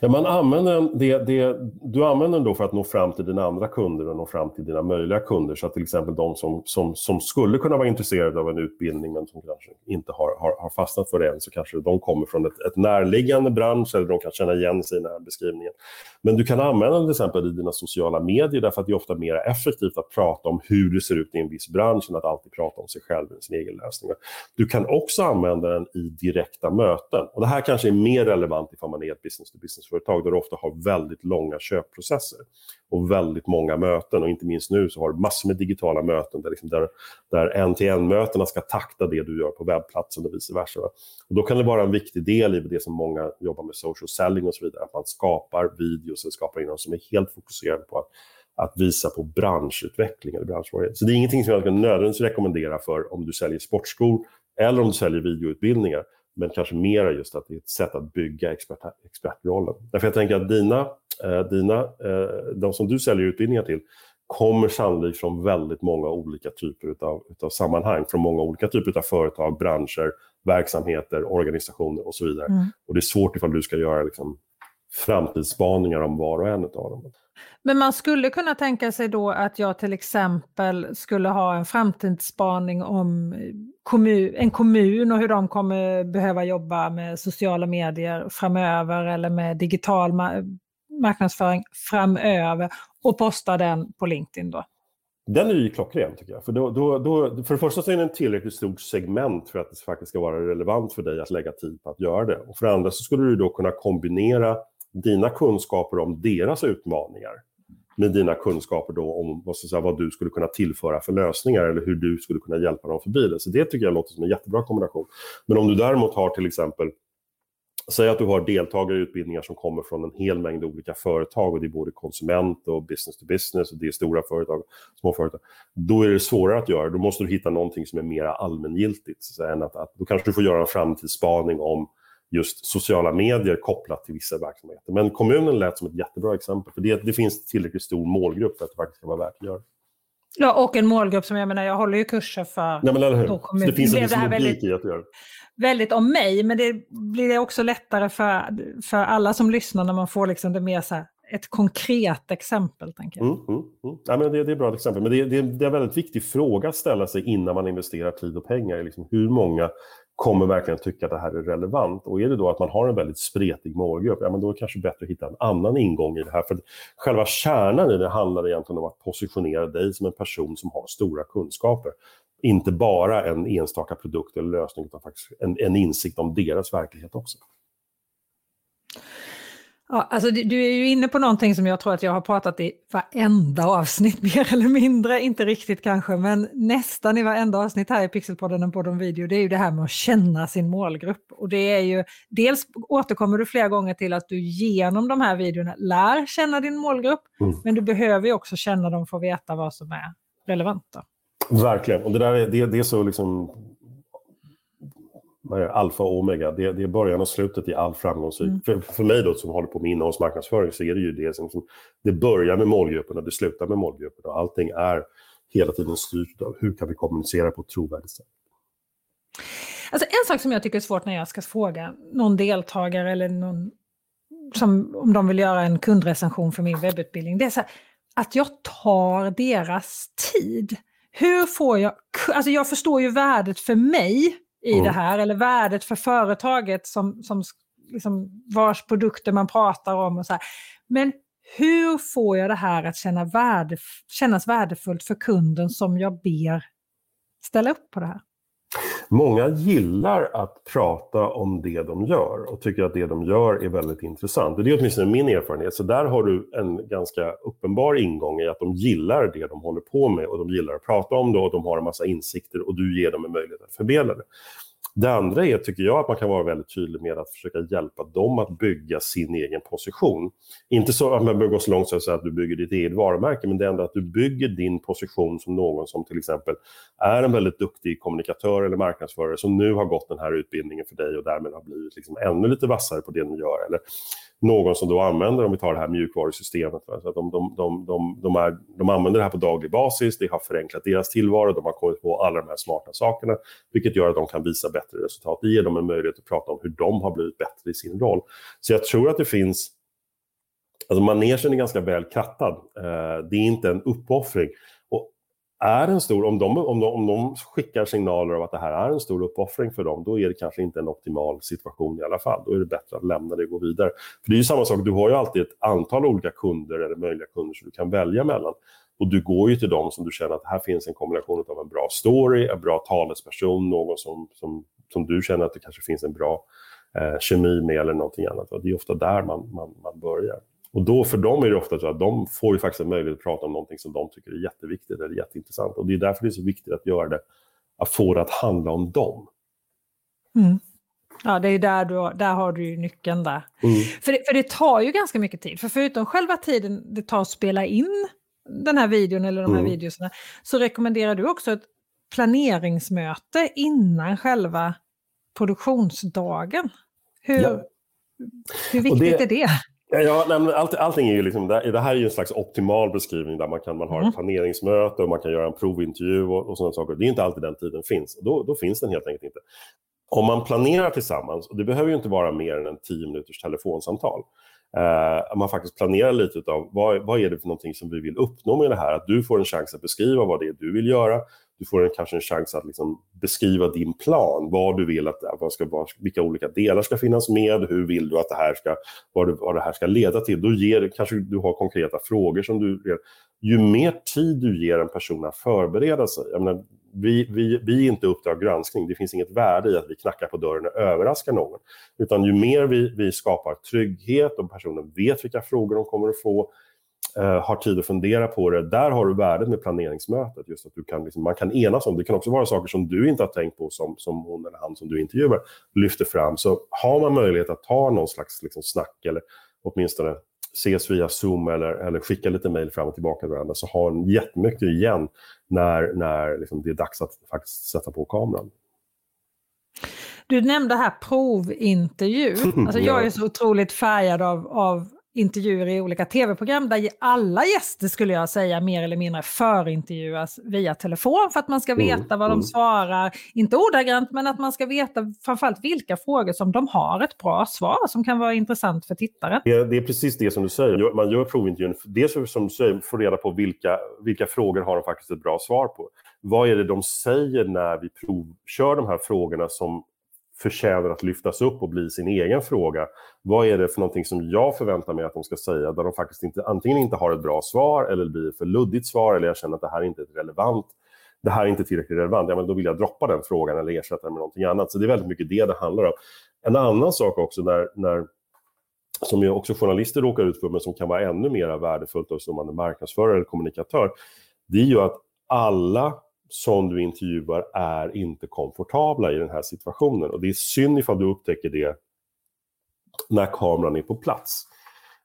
Ja, man använder det, det, du använder den då för att nå fram till dina andra kunder och nå fram till dina möjliga kunder. Så att till exempel de som, som, som skulle kunna vara intresserade av en utbildning men som kanske inte har, har, har fastnat för det än, så kanske de kommer från ett, ett närliggande bransch eller de kan känna igen sig i den här beskrivningen. Men du kan använda den till exempel i dina sociala medier därför att det är ofta mer effektivt att prata om hur det ser ut i en viss bransch än att alltid prata om sig själv och sin egen lösning. Du kan också använda den i direkta möten. Och det här kanske är mer relevant ifall man är ett business to där du ofta har väldigt långa köpprocesser och väldigt många möten. Och inte minst nu så har du massor med digitala möten där, liksom där, där en-till-en-mötena ska takta det du gör på webbplatsen och vice versa. Och då kan det vara en viktig del i det som många jobbar med social selling och så vidare, att man skapar videos eller skapar innehåll som är helt fokuserade på att att visa på branschutveckling eller branschvarighet. Så det är ingenting som jag kan nödvändigtvis rekommendera för om du säljer sportskor eller om du säljer videoutbildningar men kanske mera just att det är ett sätt att bygga expert, expertrollen. Därför jag tänker att dina, eh, dina, eh, de som du säljer utbildningar till kommer sannolikt från väldigt många olika typer utav, utav sammanhang, från många olika typer av företag, branscher, verksamheter, organisationer och så vidare. Mm. Och det är svårt ifall du ska göra liksom framtidsspaningar om var och en av dem. Men man skulle kunna tänka sig då att jag till exempel skulle ha en framtidsspaning om eh, kommun, en kommun och hur de kommer behöva jobba med sociala medier framöver eller med digital marknadsföring framöver och posta den på LinkedIn då. Den är ju klockren tycker jag. För, då, då, då, för det första så är den en tillräckligt stort segment för att det faktiskt ska vara relevant för dig att lägga tid på att göra det. Och för det andra så skulle du då kunna kombinera dina kunskaper om deras utmaningar med dina kunskaper då om vad, säga, vad du skulle kunna tillföra för lösningar eller hur du skulle kunna hjälpa dem förbi det. Så det tycker jag låter som en jättebra kombination. Men om du däremot har till exempel Säg att du har deltagare i utbildningar som kommer från en hel mängd olika företag och det är både konsument och business to business och det är stora företag, och små företag. Då är det svårare att göra. Då måste du hitta någonting som är mer allmängiltigt. Så än att, att, då kanske du får göra en framtidsspaning om just sociala medier kopplat till vissa verksamheter. Men kommunen lät som ett jättebra exempel, för det, det finns tillräckligt stor målgrupp för att det faktiskt ska vara värt att göra. Ja, och en målgrupp som jag menar, jag håller ju kurser för... Ja, men eller hur? Så det finns en viss logik väldigt, i att göra Väldigt om mig, men det blir också lättare för, för alla som lyssnar när man får liksom det mer så här, ett konkret exempel. Tänker jag. Mm, mm, mm. Ja, men det, det är ett bra exempel, men det, det, det, är en väldigt viktig fråga att ställa sig innan man investerar tid och pengar. Liksom hur många kommer verkligen tycka att det här är relevant. Och är det då att man har en väldigt spretig målgrupp, ja men då är det kanske bättre att hitta en annan ingång i det här. För själva kärnan i det handlar egentligen om att positionera dig som en person som har stora kunskaper. Inte bara en enstaka produkt eller lösning, utan faktiskt en, en insikt om deras verklighet också. Ja, alltså du är ju inne på någonting som jag tror att jag har pratat i varenda avsnitt, mer eller mindre, inte riktigt kanske, men nästan i varenda avsnitt här i Pixelpodden och på de video, det är ju det här med att känna sin målgrupp. Och det är ju, dels återkommer du flera gånger till att du genom de här videorna lär känna din målgrupp, mm. men du behöver ju också känna dem för att veta vad som är relevant. Verkligen, och det där är, det, det är så liksom alfa och omega. Det, det, är början och slutet i all framgångsrik. Mm. För, för mig då som håller på med innehållsmarknadsföring så är det ju det som, det börjar med målgruppen och det slutar med målgruppen. Och allting är hela tiden styrt av hur kan vi kommunicera på ett trovärdigt sätt. Alltså en sak som jag tycker är svårt när jag ska fråga någon deltagare eller någon som, om de vill göra en kundrecension för min webbutbildning, det är här, att jag tar deras tid. Hur får jag... Alltså jag förstår ju värdet för mig i mm. det här, eller värdet för företaget som, som liksom, vars produkter man pratar om. och så här. Men hur får jag det här att känna värde, kännas värdefullt för kunden som jag ber ställa upp på det här? Många gillar att prata om det de gör och tycker att det de gör är väldigt intressant. Det är åtminstone min erfarenhet. Så där har du en ganska uppenbar ingång i att de gillar det de håller på med och de gillar att prata om det och de har en massa insikter och du ger dem en möjlighet att förmedla det. Det andra är, tycker jag, att man kan vara väldigt tydlig med att försöka hjälpa dem att bygga sin egen position. Inte så att man behöver gå så långt så att, säga att du bygger ditt eget varumärke, men det är ändå att du bygger din position som någon som till exempel är en väldigt duktig kommunikatör eller marknadsförare som nu har gått den här utbildningen för dig och därmed har blivit liksom ännu lite vassare på det ni gör. Eller någon som då använder, om vi tar det här mjukvarusystemet, så att de, de, de, de, de, är, de använder det här på daglig basis, det har förenklat deras tillvaro, de har kommit på alla de här smarta sakerna, vilket gör att de kan visa bättre resultat. Det ger dem en möjlighet att prata om hur de har blivit bättre i sin roll. Så jag tror att det finns Alltså manegen är ganska väl krattad. Eh, det är inte en uppoffring är en stor, om de, om, de, om de skickar signaler om att det här är en stor uppoffring för dem, då är det kanske inte en optimal situation i alla fall. Då är det bättre att lämna det och gå vidare. För det är ju samma sak, du har ju alltid ett antal olika kunder eller möjliga kunder som du kan välja mellan. Och du går ju till dem som du känner att här finns en kombination av en bra story, en bra talesperson, någon som, som, som du känner att det kanske finns en bra eh, kemi med eller någonting annat. Det är ofta där man, man, man börjar. Och då för dem är det ofta så att de får ju faktiskt en möjlighet att prata om någonting som de tycker är jätteviktigt eller jätteintressant. Och det är därför det är så viktigt att göra det, att få det att handla om dem. Mm. Ja, det är där, du, där har du ju nyckeln där. Mm. För, det, för det tar ju ganska mycket tid. För förutom själva tiden det tar att spela in den här videon eller de här mm. videorna, så rekommenderar du också ett planeringsmöte innan själva produktionsdagen. Hur, ja. hur viktigt det, är det? Ja, nej, allt, allting är ju liksom, det, här är ju en slags optimal beskrivning där man, kan, man har ett mm. planeringsmöte och man kan göra en provintervju och, och sådana saker. Det är inte alltid den tiden finns. Då, då finns den helt enkelt inte. om man planerar tillsammans, och det behöver ju inte vara mer än en 10 minuters telefonsamtal, eh, man faktiskt planerar lite av vad, vad är det för någonting som vi vill uppnå med det här. Att du får en chans att beskriva vad det är du vill göra. Du får en, kanske en chans att liksom beskriva din plan, vad du vill att vad ska, vad, vilka olika delar ska finnas med, hur vill du att det här ska, vad, du, vad det här ska leda till. Då ger, kanske du har konkreta frågor som du... Ju mer tid du ger en person att förbereda sig, jag menar, vi, vi, vi är inte Uppdrag granskning. Det finns inget värde i att vi knackar på dörren och överraskar någon. Utan ju mer vi, vi skapar trygghet och personen vet vilka frågor de kommer att få, har tid att fundera på det. Där har du värdet med planeringsmötet. Just att du kan, liksom, man kan enas om det. kan också vara saker som du inte har tänkt på som, som hon eller han som du intervjuar lyfter fram. Så har man möjlighet att ta någon slags liksom, snack eller åtminstone ses via Zoom eller, eller skicka lite mejl fram och tillbaka till varandra så har en jättemycket igen när, när liksom det är dags att faktiskt sätta på kameran. Du nämnde här provintervju. Alltså jag är så otroligt färgad av, av intervjuer i olika tv-program där alla gäster skulle jag säga mer eller mindre förintervjuas via telefon för att man ska mm, veta mm, vad de mm. svarar. Inte ordagrant men att man ska veta framförallt vilka frågor som de har ett bra svar som kan vara intressant för tittaren. Det, det är precis det som du säger. Man gör provintervjun, dels som du säger, får reda på vilka, vilka frågor har de faktiskt ett bra svar på. Vad är det de säger när vi provkör de här frågorna som förtjänar att lyftas upp och bli sin egen fråga. Vad är det för någonting som jag förväntar mig att de ska säga där de faktiskt inte, antingen inte har ett bra svar eller blir för luddigt svar eller jag känner att det här inte är relevant. Det här är inte tillräckligt relevant, ja, men då vill jag droppa den frågan eller ersätta den med någonting annat. Så det är väldigt mycket det det handlar om. En annan sak också när, när som ju också journalister råkar ut för, men som kan vara ännu mer värdefullt också om man är marknadsförare eller kommunikatör, det är ju att alla som du intervjuar är inte komfortabla i den här situationen. Och det är synd ifall du upptäcker det när kameran är på plats.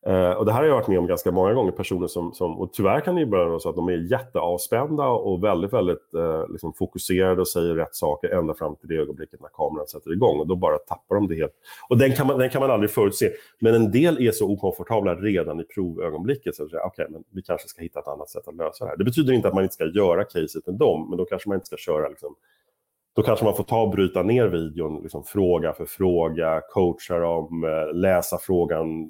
Eh, och det här har jag varit med om ganska många gånger, personer som, som och tyvärr kan det ju vara så att de är jätteavspända och väldigt, väldigt eh, liksom fokuserade och säger rätt saker ända fram till det ögonblicket när kameran sätter igång och då bara tappar de det helt. Och den kan man, den kan man aldrig förutse. Men en del är så okomfortabla redan i provögonblicket så att säga, okay, men vi kanske ska hitta ett annat sätt att lösa det här. Det betyder inte att man inte ska göra caset med dem, men då kanske man inte ska köra liksom, då kanske man får ta och bryta ner videon, liksom, fråga för fråga, coacha dem, eh, läsa frågan,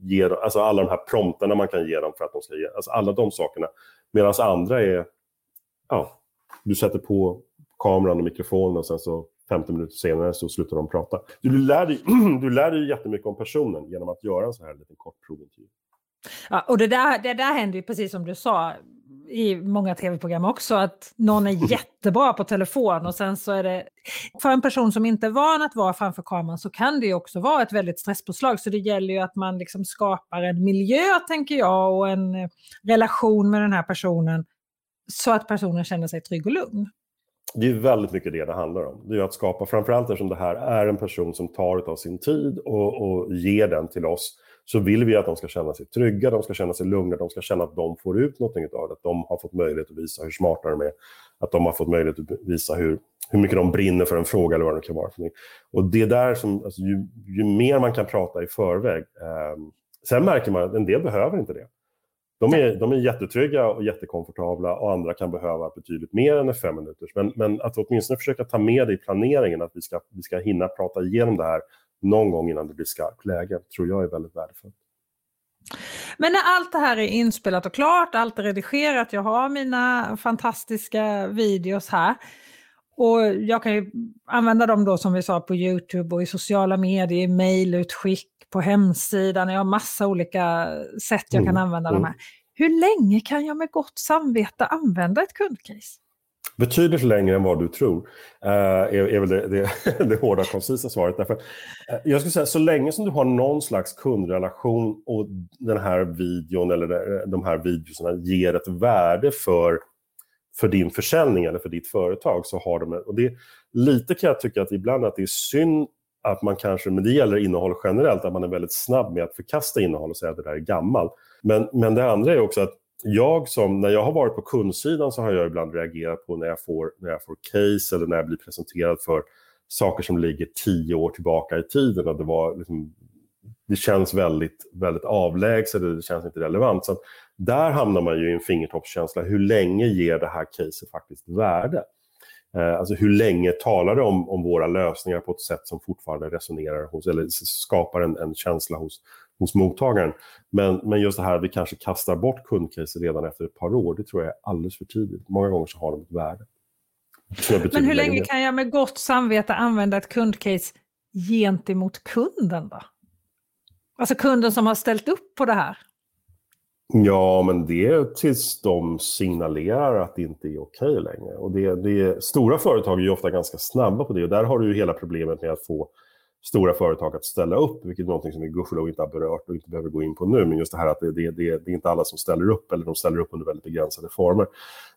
ge, alltså alla de här prompterna man kan ge dem för att de ska ge, alltså alla de sakerna. Medan andra är, ja, du sätter på kameran och mikrofonen och sen så 50 minuter senare så slutar de prata. Du lär dig, du lär dig jättemycket om personen genom att göra en så här liten kort provintervju. Ja, och det där, det där händer ju precis som du sa i många tv-program också, att någon är jättebra på telefon och sen så är det... För en person som inte är van att vara framför kameran så kan det ju också vara ett väldigt stresspåslag. Så det gäller ju att man liksom skapar en miljö, tänker jag, och en relation med den här personen så att personen känner sig trygg och lugn. Det är väldigt mycket det det handlar om. Det är att skapa, framförallt eftersom det här är en person som tar av sin tid och, och ger den till oss, så vill vi att de ska känna sig trygga, de ska känna sig lugna, de ska känna att de får ut någonting av det, att de har fått möjlighet att visa hur smarta de är, att de har fått möjlighet att visa hur, hur mycket de brinner för en fråga eller vad det kan vara. För och det är där som, alltså, ju, ju, mer man kan prata i förväg, eh, sen märker man att en del behöver inte det. De är, de är jättetrygga och jättekomfortabla och andra kan behöva betydligt mer än fem minuter. Men, men att åtminstone försöka ta med det i planeringen, att vi ska, vi ska hinna prata igenom det här någon gång innan det blir skarpt läge, tror jag är väldigt värdefullt. Men när allt det här är inspelat och klart, allt är redigerat, jag har mina fantastiska videos här. Och jag kan ju använda dem då som vi sa på Youtube och i sociala medier, i mejlutskick, på hemsidan. Jag har massa olika sätt jag kan mm. använda mm. de här. Hur länge kan jag med gott samvete använda ett kundcase? Betydligt längre än vad du tror, uh, är, väl det, det, det hårda, koncisa svaret. Därför, uh, jag skulle säga, så länge som du har någon slags kundrelation och den här videon eller eh, de här videorna ger ett värde för, för din försäljning eller för ditt företag, så har de... Och det, lite kan jag tycka att ibland att det är synd att man kanske, men det gäller innehåll generellt, att man är väldigt snabb med att förkasta innehåll och säga att det där är gammalt. Men, men det andra är också att jag som, när jag har varit på kundsidan så har jag ibland reagerat på när jag får, när jag får case eller när jag blir presenterad för saker som ligger tio år tillbaka i tiden. Och det, var liksom, det känns väldigt, väldigt avlägset, det känns inte relevant. Så där hamnar man ju i en fingertoppskänsla. Hur länge ger det här caset faktiskt värde? Eh, alltså hur länge talar det om, om våra lösningar på ett sätt som fortfarande resonerar hos, eller skapar en, en känsla hos, hos mottagaren. Men, men just det här att vi kanske kastar bort kundcase redan efter ett par år, det tror jag är alldeles för tidigt. Många gånger så har de ett värde. Men hur länge kan jag med gott samvete använda ett kundcase gentemot kunden då? Alltså kunden som har ställt upp på det här? Ja, men det är tills de signalerar att det inte är okej längre. Och det, det, stora företag är ju ofta ganska snabba på det och där har du ju hela problemet med att få stora företag att ställa upp, vilket är något som vi gudskelov inte har berört och inte behöver gå in på nu. Men just det här att det, det, det, det är inte alla som ställer upp, eller de ställer upp under väldigt begränsade former.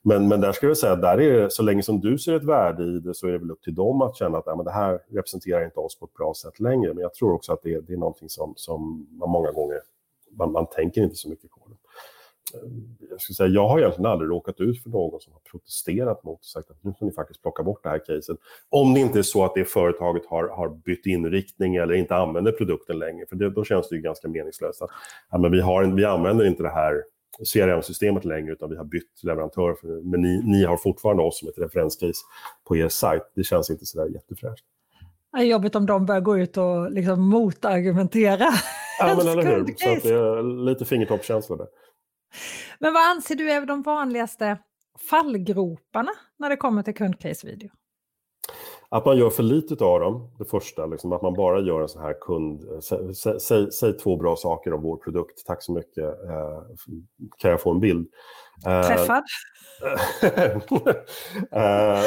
Men, men där ska jag säga att där är så länge som du ser ett värde i det så är det väl upp till dem att känna att ja, men det här representerar inte oss på ett bra sätt längre. Men jag tror också att det, det är någonting som, som man många gånger, man, man tänker inte så mycket på jag, ska säga, jag har egentligen aldrig råkat ut för någon som har protesterat mot och sagt att nu får ni faktiskt plocka bort det här caset. Om det inte är så att det företaget har, har bytt inriktning eller inte använder produkten längre, för det, då känns det ju ganska meningslöst. Att, ja, men vi, har, vi använder inte det här CRM-systemet längre, utan vi har bytt leverantör. Men ni, ni har fortfarande oss som ett referenscase på er sajt. Det känns inte sådär jättefräscht. Det är jobbigt om de börjar gå ut och liksom motargumentera. Ja, men eller hur. Så det är lite fingertoppskänsla där. Men vad anser du är de vanligaste fallgroparna när det kommer till kundcasevideo? Att man gör för lite av dem, det första. Liksom, att man bara gör en sån här kund... Säg, säg, säg, två bra saker om vår produkt. Tack så mycket. Eh, kan jag få en bild? Eh, Träffad. eh,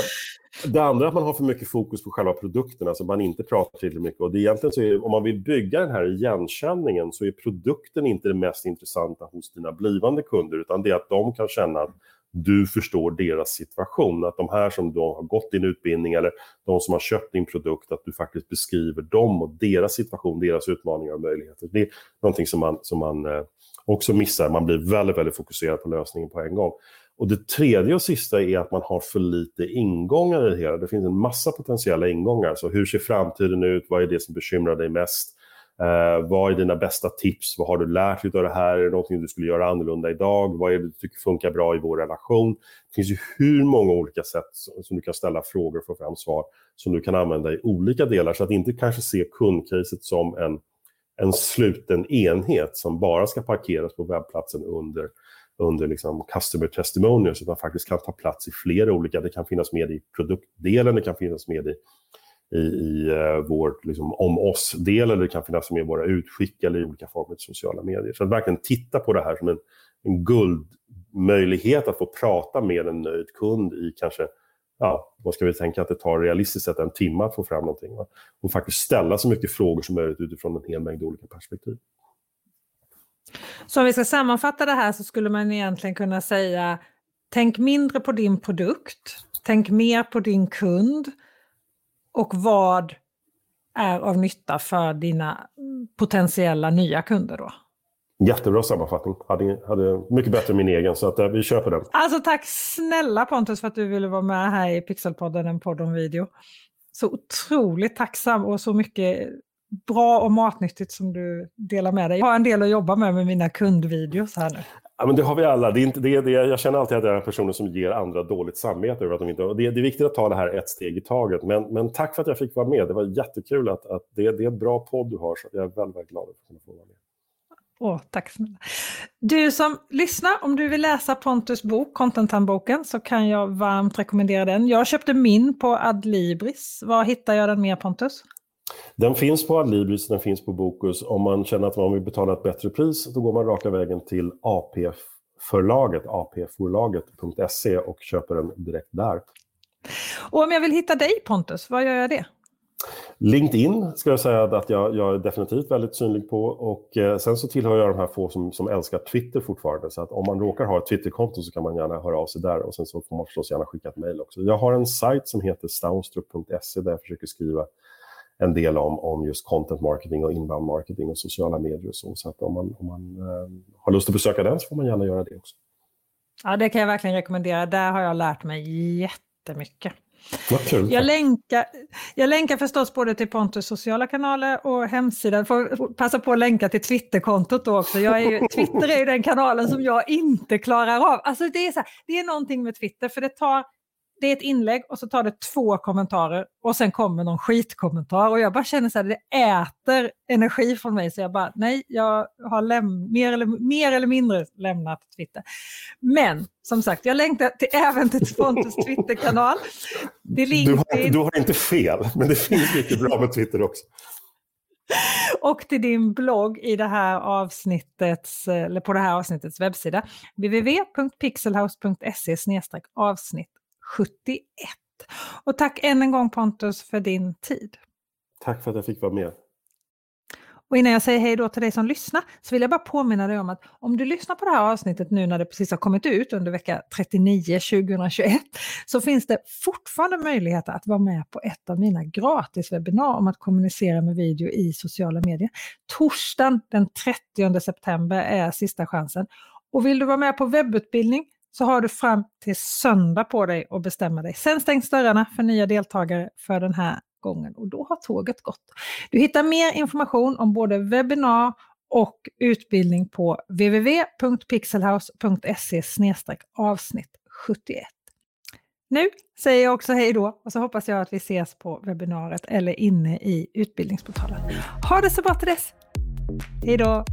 det andra är att man har för mycket fokus på själva produkten, alltså man inte pratar tillräckligt mycket. Och det egentligen så är, om man vill bygga den här igenkänningen så är produkten inte det mest intressanta hos dina blivande kunder, utan det är att de kan känna att du förstår deras situation. Att de här som då har gått din utbildning eller de som har köpt din produkt, att du faktiskt beskriver dem och deras situation, deras utmaningar och möjligheter. Det är någonting som man, som man eh, också missar. Man blir väldigt, väldigt fokuserad på lösningen på en gång. Och det tredje och sista är att man har för lite ingångar i det hela. Det finns en massa potentiella ingångar. Så hur ser framtiden ut? Vad är det som bekymrar dig mest? Eh, vad är dina bästa tips? Vad har du lärt dig av det här? Är det någonting du skulle göra annorlunda idag? Vad är det du tycker funkar bra i vår relation? Det finns ju hur många olika sätt som du kan ställa frågor och få fram svar som du kan använda i olika delar. Så att inte kanske se kundcaset som en, en sluten enhet som bara ska parkeras på webbplatsen under under liksom customer testimonials, utan faktiskt kan ta plats i flera olika, det kan finnas med i produktdelen, det kan finnas med i, i, i eh, vår liksom, om oss-del, eller det kan finnas med i våra utskick eller i olika former av sociala medier. Så att verkligen titta på det här som en, en guldmöjlighet att få prata med en nöjd kund i kanske ja, vad ska vi tänka att det tar realistiskt sett en timme att få fram någonting. Va? Och faktiskt ställa så mycket frågor som möjligt utifrån en hel mängd olika perspektiv. Så om vi ska sammanfatta det här så skulle man egentligen kunna säga tänk mindre på din produkt, tänk mer på din kund och vad är av nytta för dina potentiella nya kunder då? Jättebra sammanfattning. Hade, hade mycket bättre än min egen, så att, uh, vi på den. Alltså tack snälla Pontus för att du ville vara med här i Pixelpodden, en podd om video. Så otroligt tacksam och så mycket bra och matnyttigt som du delar med dig. Jag har en del att jobba med med mina kundvideos här nu. Ja, men det har vi alla. Det är inte, det, det, jag känner alltid att jag är en person som ger andra dåligt samvete över att de inte... Det, det är viktigt att ta det här ett steg i taget. Men, men tack för att jag fick vara med. Det var jättekul att, att det, det är en bra podd du har. Så jag är väldigt, väldigt glad att kunna få vara med. Åh, tack snälla. Du som lyssnar, om du vill läsa Pontus bok, Contenthandboken, så kan jag varmt rekommendera den. Jag köpte min på Adlibris. Var hittar jag den mer Pontus? Den finns på Adlibris, den finns på Bokus. Om man känner att man vill betala ett bättre pris, då går man raka vägen till AP-förlaget, apforlaget.se och köper den direkt där. Och om jag vill hitta dig Pontus, vad gör jag det? LinkedIn ska jag säga att jag, jag är definitivt väldigt synlig på och eh, sen så tillhör jag de här få som, som älskar Twitter fortfarande. Så att om man råkar ha ett Twitterkonto så kan man gärna höra av sig där och sen så får man förstås gärna skicka ett mejl också. Jag har en sajt som heter staunstrup.se där jag försöker skriva en del om, om just content marketing och inbound marketing och sociala medier och så. Så att om man, om man eh, har lust att besöka den så får man gärna göra det också. Ja, det kan jag verkligen rekommendera. Där har jag lärt mig jättemycket. Jag länkar, jag länkar förstås både till Pontus sociala kanaler och hemsidan. Får passa på att länka till Twitterkontot då också. Jag är ju, Twitter är ju den kanalen som jag inte klarar av. Alltså det, är så här, det är någonting med Twitter, för det tar det är ett inlägg och så tar det två kommentarer och sen kommer någon skitkommentar och jag bara känner så här, det äter energi från mig så jag bara, nej, jag har läm- mer, eller, mer eller mindre lämnat Twitter. Men som sagt, jag längtar till, även till Pontus Twitterkanal. Du har, du har inte fel, men det finns mycket bra med Twitter också. och till din blogg i det här avsnittets, eller på det här avsnittets webbsida www.pixelhouse.se avsnitt 71. Och tack än en gång Pontus för din tid. Tack för att jag fick vara med. Och innan jag säger hej då till dig som lyssnar så vill jag bara påminna dig om att om du lyssnar på det här avsnittet nu när det precis har kommit ut under vecka 39 2021 så finns det fortfarande möjligheter att vara med på ett av mina gratiswebbinar om att kommunicera med video i sociala medier. Torsdagen den 30 september är sista chansen. Och vill du vara med på webbutbildning så har du fram till söndag på dig att bestämma dig. Sen stängs dörrarna för nya deltagare för den här gången och då har tåget gått. Du hittar mer information om både webbinar och utbildning på www.pixelhouse.se avsnitt 71. Nu säger jag också hej då och så hoppas jag att vi ses på webbinariet eller inne i utbildningsportalen. Ha det så bra till dess! Hej då!